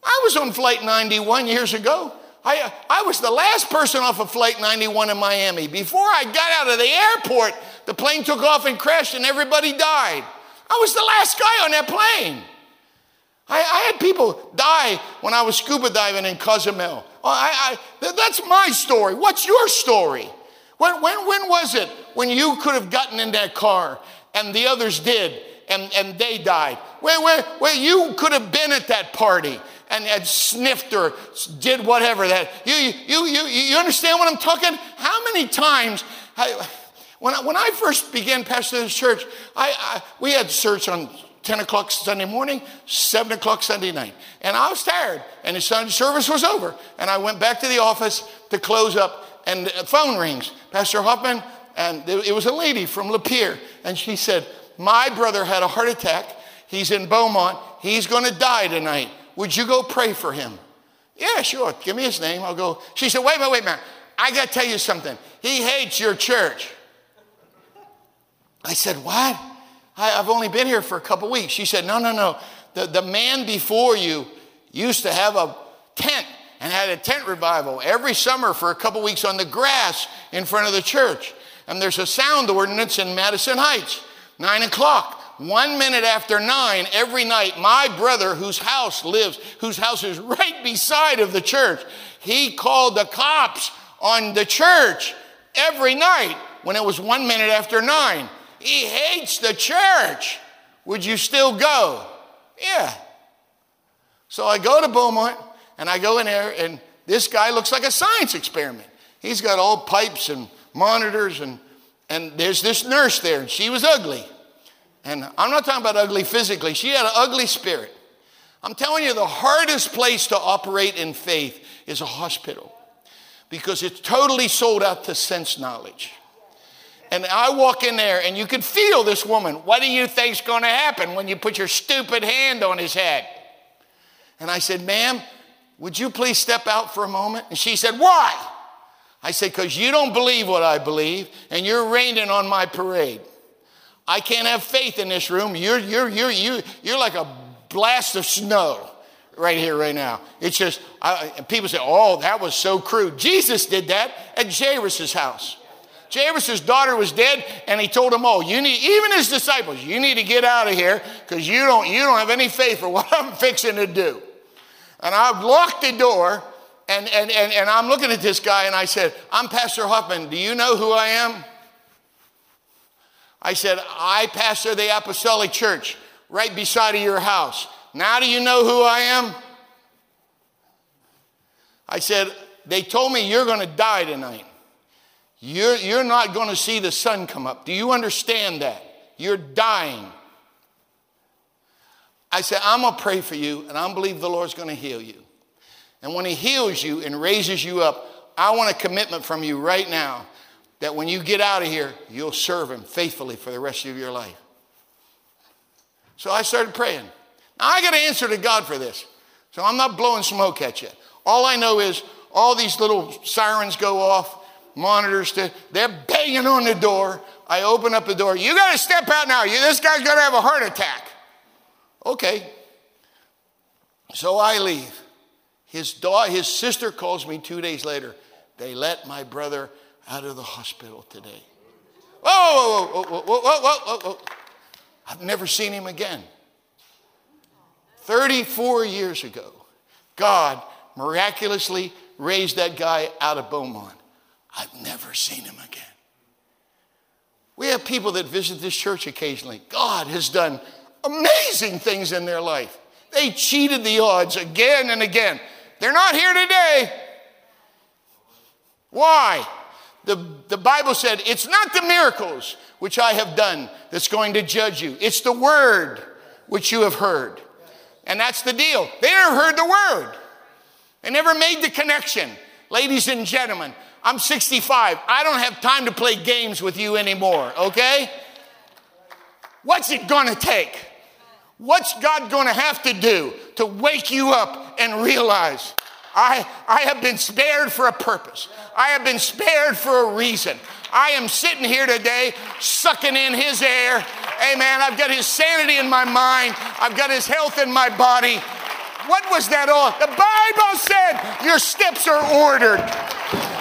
I was on Flight 91 years ago. I, I was the last person off of Flight 91 in Miami. Before I got out of the airport, the plane took off and crashed and everybody died. I was the last guy on that plane. I, I had people die when I was scuba diving in Cozumel. I, I, that's my story. What's your story? When, when, when was it when you could have gotten in that car and the others did and, and they died? Where, where, where you could have been at that party and had sniffed or did whatever that. You, you, you, you understand what I'm talking? How many times, I, when, I, when I first began pastoring this church, I, I, we had church on 10 o'clock Sunday morning, 7 o'clock Sunday night. And I was tired, and the Sunday service was over. And I went back to the office to close up, and the phone rings. Pastor Hoffman, and it was a lady from Lapeer, and she said, My brother had a heart attack. He's in Beaumont. He's going to die tonight. Would you go pray for him? Yeah, sure. Give me his name. I'll go. She said, Wait, a minute, wait, a minute. I got to tell you something. He hates your church. I said, What? I, have only been here for a couple weeks. She said, No, no, no. The, the man before you used to have a tent and had a tent revival every summer for a couple weeks on the grass in front of the church. And there's a sound ordinance in Madison Heights, nine o'clock. One minute after nine every night, my brother, whose house lives, whose house is right beside of the church, he called the cops on the church every night when it was one minute after nine. He hates the church. Would you still go? Yeah. So I go to Beaumont and I go in there, and this guy looks like a science experiment. He's got all pipes and monitors, and, and there's this nurse there, and she was ugly. And I'm not talking about ugly physically, she had an ugly spirit. I'm telling you, the hardest place to operate in faith is a hospital because it's totally sold out to sense knowledge. And I walk in there and you can feel this woman. What do you think's going to happen when you put your stupid hand on his head? And I said, Ma'am, would you please step out for a moment? And she said, Why? I said, Because you don't believe what I believe and you're raining on my parade. I can't have faith in this room. You're, you're, you're, you're, you're like a blast of snow right here, right now. It's just, I, people say, oh, that was so crude. Jesus did that at Jairus' house. Jairus' daughter was dead, and he told them all, you need, even his disciples, you need to get out of here because you don't, you don't have any faith for what I'm fixing to do. And I locked the door, and, and, and, and I'm looking at this guy, and I said, I'm Pastor Huffman. Do you know who I am? I said, I pastor the Apostolic Church right beside of your house. Now do you know who I am? I said, they told me you're going to die tonight. You're, you're not going to see the sun come up. Do you understand that? You're dying. I said, I'm going to pray for you, and I believe the Lord's going to heal you. And when He heals you and raises you up, I want a commitment from you right now that when you get out of here, you'll serve Him faithfully for the rest of your life. So I started praying. Now I got to answer to God for this. So I'm not blowing smoke at you. All I know is all these little sirens go off, monitors, to, they're banging on the door. I open up the door. You got to step out now. You, this guy's going to have a heart attack. Okay. So I leave. His, daughter, his sister calls me two days later. They let my brother out of the hospital today. Whoa, whoa, whoa, whoa, whoa, whoa, whoa. I've never seen him again. 34 years ago, God miraculously raised that guy out of Beaumont. I've never seen him again. We have people that visit this church occasionally. God has done amazing things in their life. They cheated the odds again and again. They're not here today. Why? The, the Bible said, It's not the miracles which I have done that's going to judge you, it's the word which you have heard. And that's the deal. They never heard the word, they never made the connection. Ladies and gentlemen, I'm 65. I don't have time to play games with you anymore, okay? What's it gonna take? What's God gonna have to do to wake you up and realize I, I have been spared for a purpose? I have been spared for a reason. I am sitting here today sucking in his air. Amen. I've got his sanity in my mind, I've got his health in my body. What was that all? The Bible said your steps are ordered.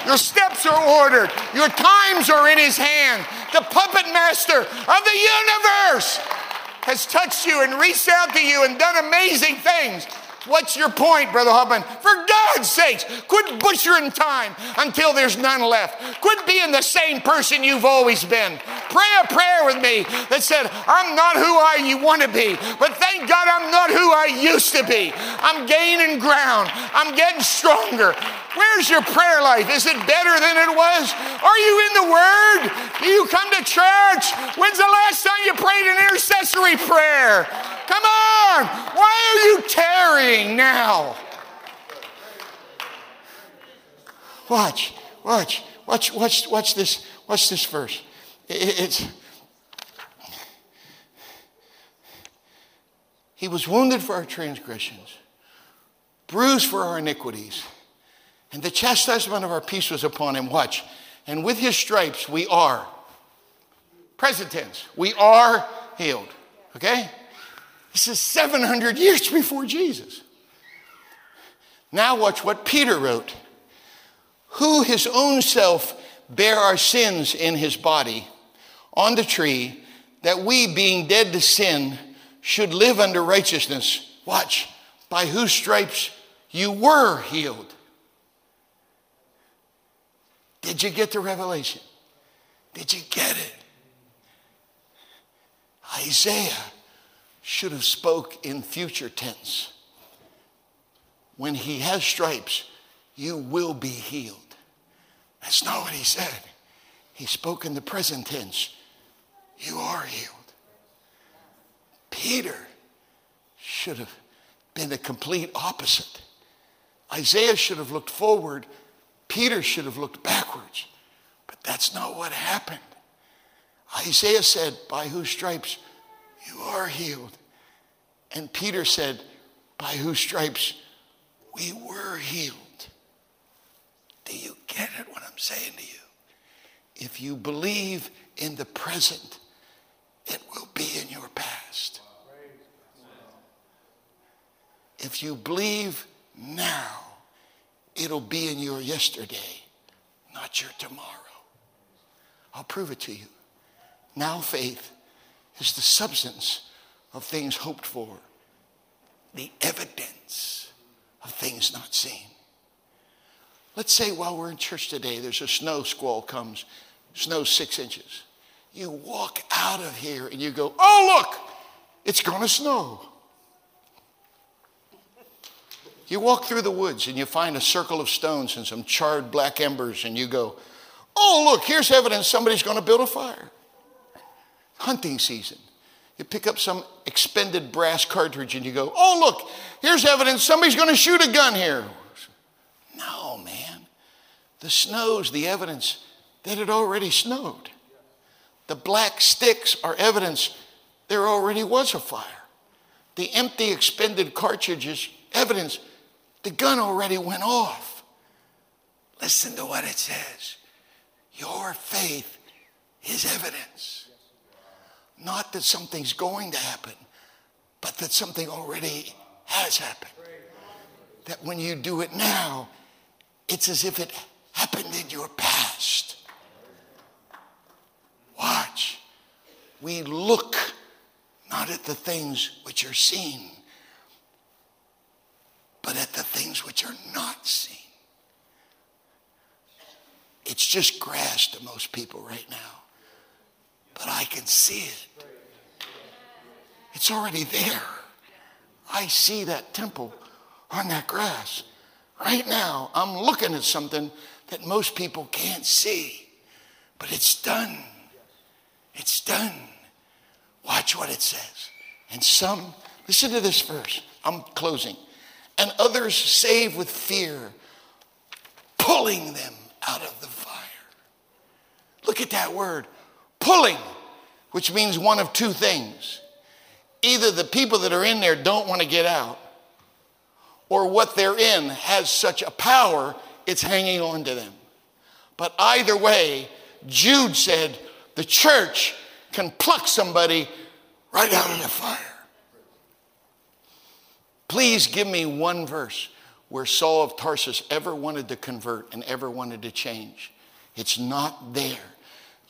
Your steps are ordered. Your times are in his hand. The puppet master of the universe has touched you and reached out to you and done amazing things. What's your point, Brother Huffman? For God's sakes, quit butchering time until there's none left. Quit being the same person you've always been. Pray a prayer with me that said, I'm not who I want to be, but thank God I'm not who I used to be. I'm gaining ground, I'm getting stronger. Where's your prayer life? Is it better than it was? Are you in the Word? Do you come to church? When's the last time you prayed an intercessory prayer? Come on! Why are you tarrying now? Watch, watch, watch, watch, watch this, watch this verse. It's He was wounded for our transgressions, bruised for our iniquities, and the chastisement of our peace was upon him. Watch. And with his stripes we are. Present tense. We are healed. Okay? This is 700 years before Jesus. Now, watch what Peter wrote Who his own self bare our sins in his body on the tree, that we, being dead to sin, should live under righteousness. Watch, by whose stripes you were healed. Did you get the revelation? Did you get it? Isaiah should have spoke in future tense. When he has stripes, you will be healed. That's not what he said. He spoke in the present tense. You are healed. Peter should have been the complete opposite. Isaiah should have looked forward. Peter should have looked backwards. But that's not what happened. Isaiah said, By whose stripes you are healed. And Peter said, By whose stripes we were healed. Do you get it what I'm saying to you? If you believe in the present, it will be in your past. If you believe now, it'll be in your yesterday, not your tomorrow. I'll prove it to you. Now faith is the substance of things hoped for, the evidence of things not seen. Let's say while we're in church today, there's a snow squall comes, snow six inches. You walk out of here and you go, oh, look, it's to snow. You walk through the woods and you find a circle of stones and some charred black embers, and you go, Oh, look, here's evidence somebody's to build a fire. Hunting season. You pick up some expended brass cartridge and you go, Oh, look, here's evidence somebody's going to shoot a gun here. No, man. The snow's the evidence that it already snowed. The black sticks are evidence there already was a fire. The empty expended cartridges, evidence the gun already went off. Listen to what it says. Your faith is evidence. Not that something's going to happen, but that something already has happened. That when you do it now, it's as if it happened in your past. Watch. We look not at the things which are seen, but at the things which are not seen. It's just grass to most people right now, but I can see it. It's already there. I see that temple on that grass. Right now, I'm looking at something that most people can't see, but it's done. It's done. Watch what it says. And some, listen to this verse. I'm closing and others save with fear, pulling them out of the fire. Look at that word, pulling, which means one of two things. Either the people that are in there don't want to get out, or what they're in has such a power, it's hanging on to them. But either way, Jude said the church can pluck somebody right out of the fire. Please give me one verse where Saul of Tarsus ever wanted to convert and ever wanted to change. It's not there.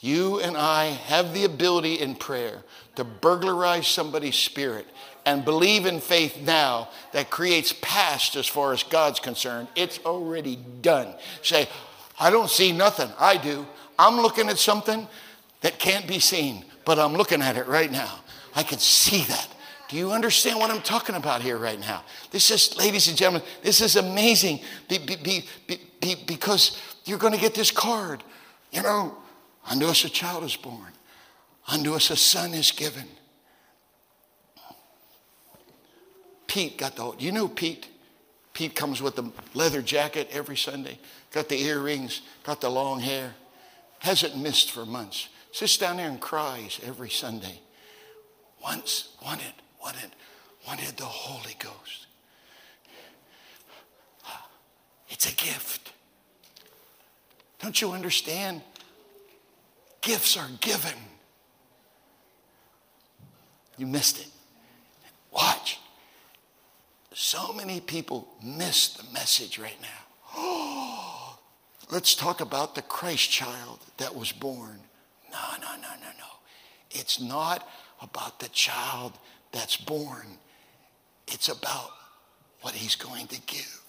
You and I have the ability in prayer to burglarize somebody's spirit and believe in faith now that creates past as far as God's concerned. It's already done. Say, I don't see nothing. I do. I'm looking at something that can't be seen, but I'm looking at it right now. I can see that. Do you understand what I'm talking about here right now? This is, ladies and gentlemen, this is amazing be, be, be, because you're going to get this card. You know, unto us a child is born, unto us a son is given. Pete got the, you know Pete? Pete comes with the leather jacket every Sunday, got the earrings, got the long hair, hasn't missed for months. Sits down there and cries every Sunday. Once wanted wanted, wanted the Holy Ghost. It's a gift. Don't you understand? Gifts are given. You missed it. Watch. So many people miss the message right now. Let's talk about the Christ child that was born. No, no, no, no, no. It's not about the child that's born. It's about what he's going to give.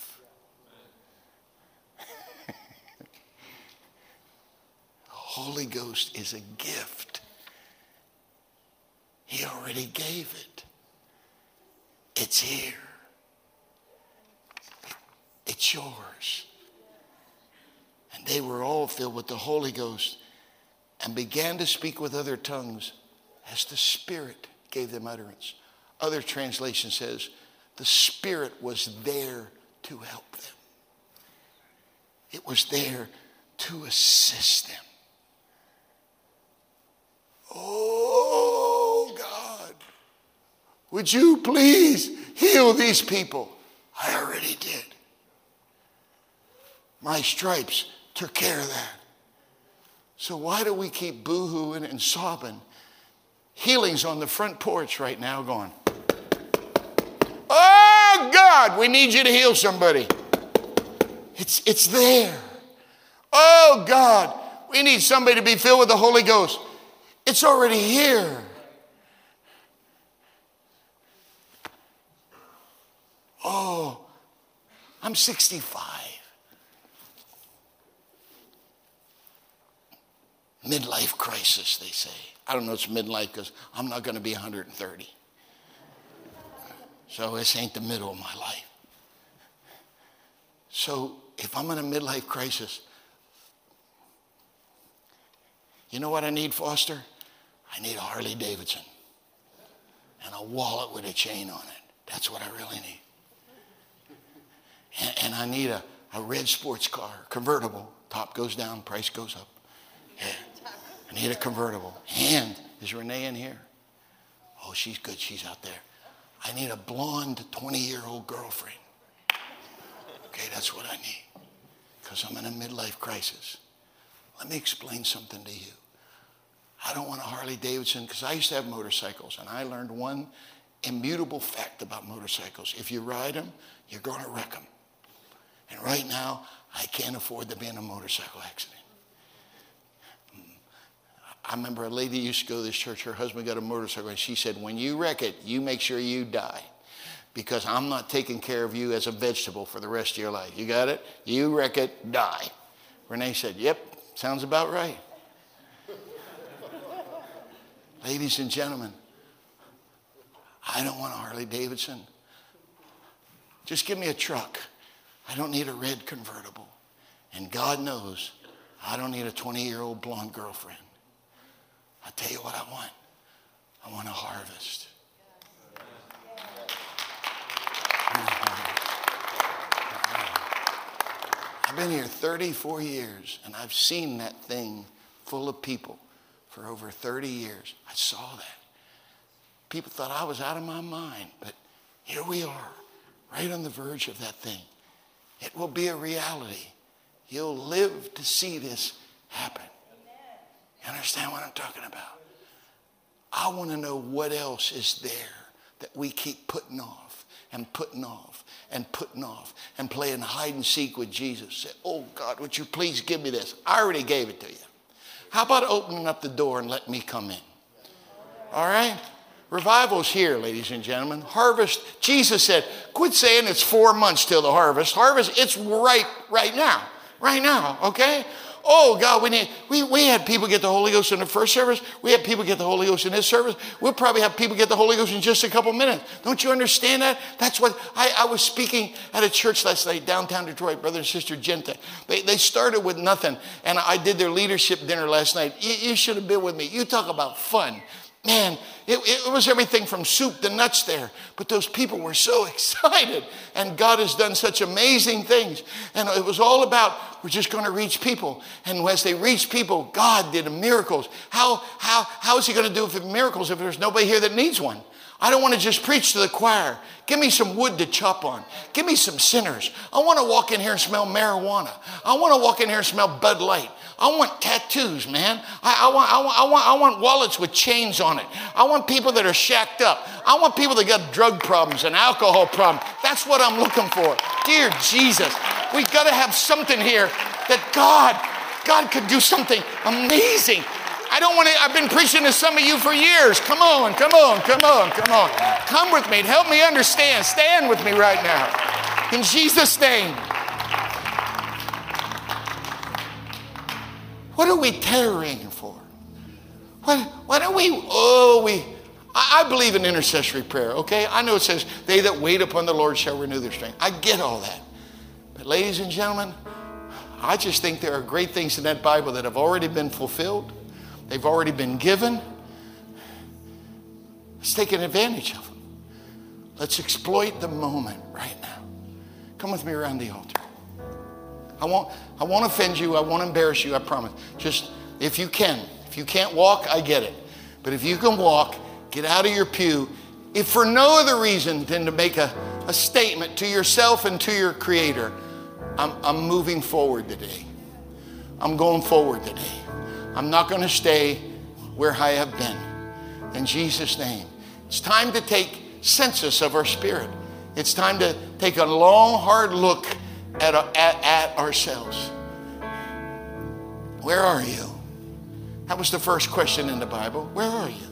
the Holy Ghost is a gift. He already gave it. It's here. It's yours. And they were all filled with the Holy Ghost and began to speak with other tongues as the Spirit gave them utterance. Other translation says the Spirit was there to help them. It was there to assist them. Oh, God, would you please heal these people? I already did. My stripes took care of that. So why do we keep boohooing and sobbing healings on the front porch right now going, Oh God, we need you to heal somebody. It's, it's there. Oh God, We need somebody to be filled with the Holy Ghost. It's already here. Oh, I'm 65. Midlife crisis, they say. I don't know it's midlife because I'm not going to be 130. So this ain't the middle of my life. So if I'm in a midlife crisis, you know what I need, Foster? I need a Harley Davidson and a wallet with a chain on it. That's what I really need. And, and I need a, a red sports car, convertible. Top goes down, price goes up. Yeah. I need a convertible. And is Renee in here? Oh, she's good. She's out there. I need a blonde 20 year old girlfriend. Okay, that's what I need because I'm in a midlife crisis. Let me explain something to you. I don't want a Harley Davidson because I used to have motorcycles and I learned one immutable fact about motorcycles. If you ride them, you're going to wreck them. And right now, I can't afford to be in a motorcycle accident. Mm. I remember a lady used to go to this church, her husband got a motorcycle, and she said, When you wreck it, you make sure you die because I'm not taking care of you as a vegetable for the rest of your life. You got it? You wreck it, die. Renee said, Yep, sounds about right. Ladies and gentlemen, I don't want a Harley Davidson. Just give me a truck. I don't need a red convertible. And God knows I don't need a 20 year old blonde girlfriend. I tell you what I want I want a harvest. I've been here 34 years and I've seen that thing full of people for over 30 years. I saw that. People thought I was out of my mind, but here we are, right on the verge of that thing. It will be a reality. You'll live to see this happen. You understand what I'm talking about? I want to know what else is there that we keep putting off and putting off and putting off and playing hide and seek with Jesus. Say, oh God, would you please give me this? I already gave it to you. How about opening up the door and let me come in? All right? Revival's here, ladies and gentlemen. Harvest, Jesus said, quit saying it's four months till the harvest. Harvest, it's right, right now. Right now, okay? Oh God, we need we, we had people get the Holy Ghost in the first service. We had people get the Holy Ghost in this service. We'll probably have people get the Holy Ghost in just a couple minutes. Don't you understand that? That's what I, I was speaking at a church last night, downtown Detroit, brother and sister Genta. They, they started with nothing, and I did their leadership dinner last night. You, you should have been with me. You talk about fun. Man, it, it, was everything from soup to nuts there. But those people were so excited. And God has done such amazing things. And it was all about we're just going to reach people. And as they reach people, God did miracles. How, how, how is He going to do miracles if there's nobody here that needs one? I don't want to just preach to the choir. Give me some wood to chop on. Give me some sinners. I want to walk in here and smell marijuana. I want to walk in here and smell Bud Light. I want tattoos, man. I, I, want, I, want, I, want, I want wallets with chains on it. I want people that are shacked up. I want people that got drug problems and alcohol problems. That's what I'm looking for. Dear Jesus, we've got to have something here that God, God could do something amazing. I don't want to, I've been preaching to some of you for years. Come on, come on, come on, come on. Come with me. Help me understand. Stand with me right now. In Jesus' name. What are we tarrying for? What, what are we, oh, we, I, I believe in intercessory prayer, okay? I know it says, they that wait upon the Lord shall renew their strength. I get all that. But ladies and gentlemen, I just think there are great things in that Bible that have already been fulfilled. They've already been given. Let's take advantage of them. Let's exploit the moment right now. Come with me around the altar. I won't, I won't offend you. I won't embarrass you. I promise. Just if you can. If you can't walk, I get it. But if you can walk, get out of your pew, if for no other reason than to make a, a statement to yourself and to your Creator, I'm, I'm moving forward today. I'm going forward today. I'm not going to stay where I have been. In Jesus' name. It's time to take census of our spirit. It's time to take a long, hard look at, at, at ourselves. Where are you? That was the first question in the Bible. Where are you?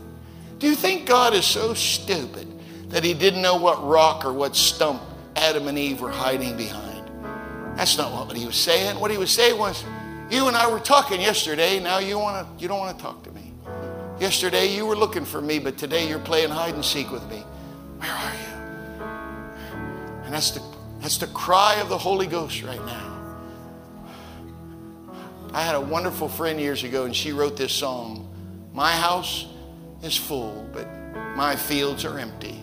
Do you think God is so stupid that he didn't know what rock or what stump Adam and Eve were hiding behind? That's not what he was saying. What he was saying was, you and I were talking yesterday, now you want to you don't want to talk to me. Yesterday you were looking for me, but today you're playing hide and seek with me. Where are you? And that's the that's the cry of the Holy Ghost right now. I had a wonderful friend years ago, and she wrote this song My house is full, but my fields are empty.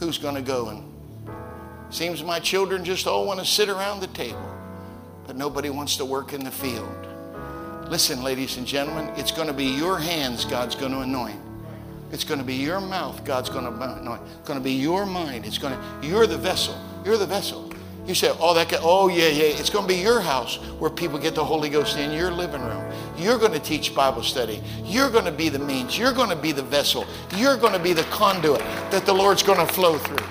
Who's going to go? And seems my children just all want to sit around the table, but nobody wants to work in the field. Listen, ladies and gentlemen, it's going to be your hands God's going to anoint. It's going to be your mouth God's going to anoint. It's going to be your mind. It's going to, you're the vessel. You're the vessel. You say, oh, that guy, oh, yeah, yeah. It's going to be your house where people get the Holy Ghost in your living room. You're going to teach Bible study. You're going to be the means. You're going to be the vessel. You're going to be the conduit that the Lord's going to flow through.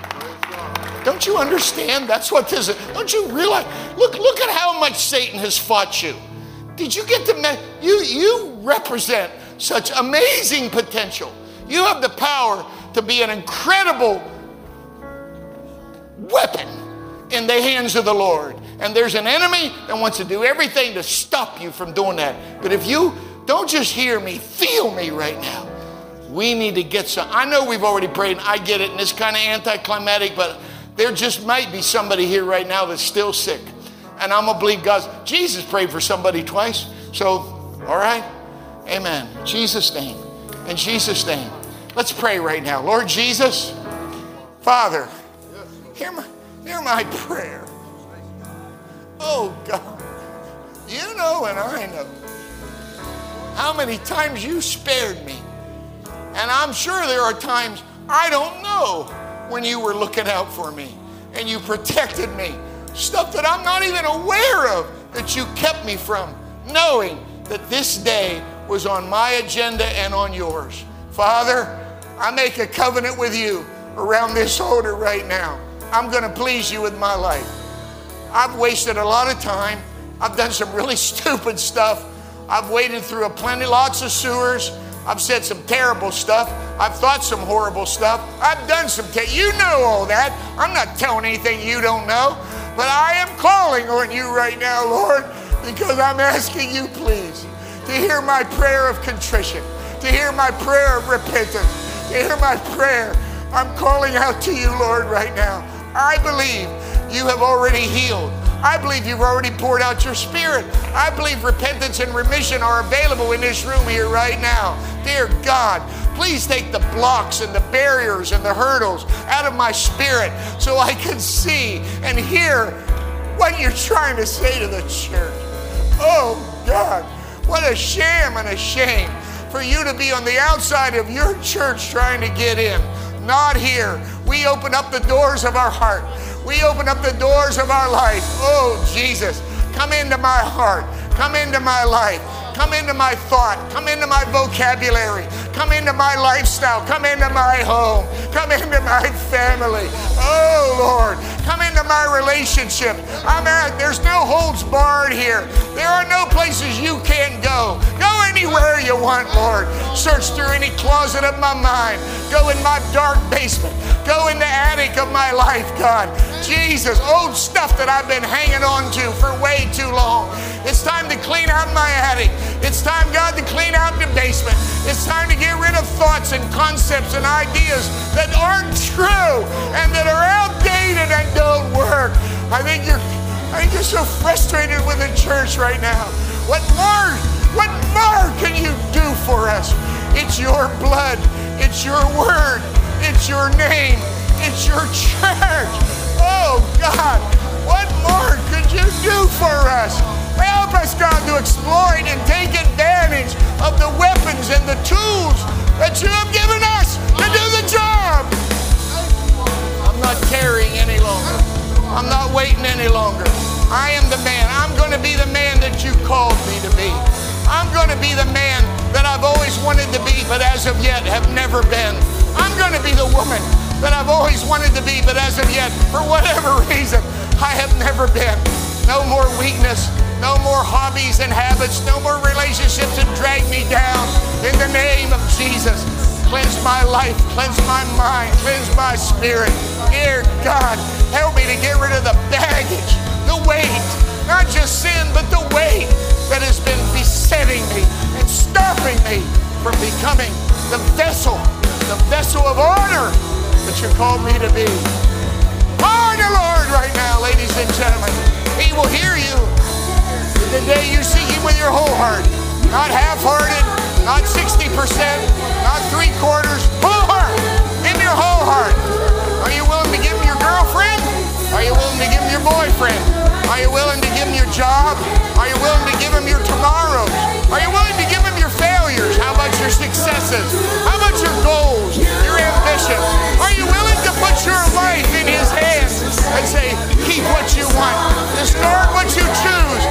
Don't you understand? That's what this is. Don't you realize? Look, look at how much Satan has fought you. Did you get to you you represent such amazing potential. You have the power to be an incredible weapon in the hands of the Lord. And there's an enemy that wants to do everything to stop you from doing that. But if you don't just hear me, feel me right now. We need to get some. I know we've already prayed, and I get it, and it's kind of anticlimactic, but there just might be somebody here right now that's still sick. And I'm gonna believe God's Jesus prayed for somebody twice. So, all right. Amen. Jesus' name. In Jesus' name. Let's pray right now. Lord Jesus, Father, hear my Hear my prayer. Oh God, you know and I know how many times you spared me. And I'm sure there are times I don't know when you were looking out for me and you protected me. Stuff that I'm not even aware of that you kept me from, knowing that this day was on my agenda and on yours. Father, I make a covenant with you around this altar right now I'm going to please you with my life. I've wasted a lot of time. I've done some really stupid stuff. I've waded through a plenty, lots of sewers. I've said some terrible stuff. I've thought some horrible stuff. I've done some, te- you know all that. I'm not telling anything you don't know. But I am calling on you right now, Lord, because I'm asking you, please, to hear my prayer of contrition, to hear my prayer of repentance, hear my prayer. I'm calling out to you, Lord, right now. I believe you have already healed. I believe you've already poured out your spirit. I believe repentance and remission are available in this room here right now. Dear God, please take the blocks and the barriers and the hurdles out of my spirit so I can see and hear what you're trying to say to the church. Oh God, what a sham and a shame for you to be on the outside of your church trying to get in. Not here. We open up the doors of our heart. We open up the doors of our life. Oh, Jesus, come into my heart. Come into my life. Come into my thought. Come into my vocabulary. Come into my lifestyle. Come into my home. Come into my family. Oh, Lord. Come into my relationship. I'm at, there's no holds barred here. There are no places you can't go. Go anywhere you want, Lord. Search through any closet of my mind. Go in my dark basement. Go in the attic of my life, God. Jesus, old stuff that I've been hanging on to for way too long. It's time to clean out my attic. It's time, God, to clean out the basement. It's time to get rid of thoughts and concepts and ideas that aren't true and that are outdated and don't work. I think you're I think you're so frustrated with the church right now. What more what more can you do for us? It's your blood, it's your word, it's your name, it's your church. Oh God, what more could you do for us? Help us, God, to exploit and take advantage of the weapons and the tools that you have given us to do the job. I'm not carrying any longer. I'm not waiting any longer. I am the man. I'm going to be the man that you called me to be. I'm going to be the man that I've always wanted to be, but as of yet have never been. I'm going to be the woman that I've always wanted to be, but as of yet, for whatever reason, I have never been. No more weakness, No more hobbies and habits. No more relationships that drag me down. In the name of Jesus. Cleanse my life, cleanse my mind, cleanse my spirit. Dear God, help me to get rid of the baggage, the weight, not just sin, but the weight that has been besetting me and stopping me from becoming the vessel, the vessel of honor that you called me to be. Honor Lord right now, ladies and gentlemen. He will hear you the day you seek Him with your whole heart, not half-hearted, not 60%, not three quarters, whole heart, in your whole heart. Are you willing to give him your girlfriend? Are you willing to give him your boyfriend? Are you willing to give him your job? Are you willing to give him your tomorrows? Are you willing to give him your failures? How about your successes? How about your goals, your ambitions? Are you willing to put your life in his hands and say, keep what you want, discard what you choose,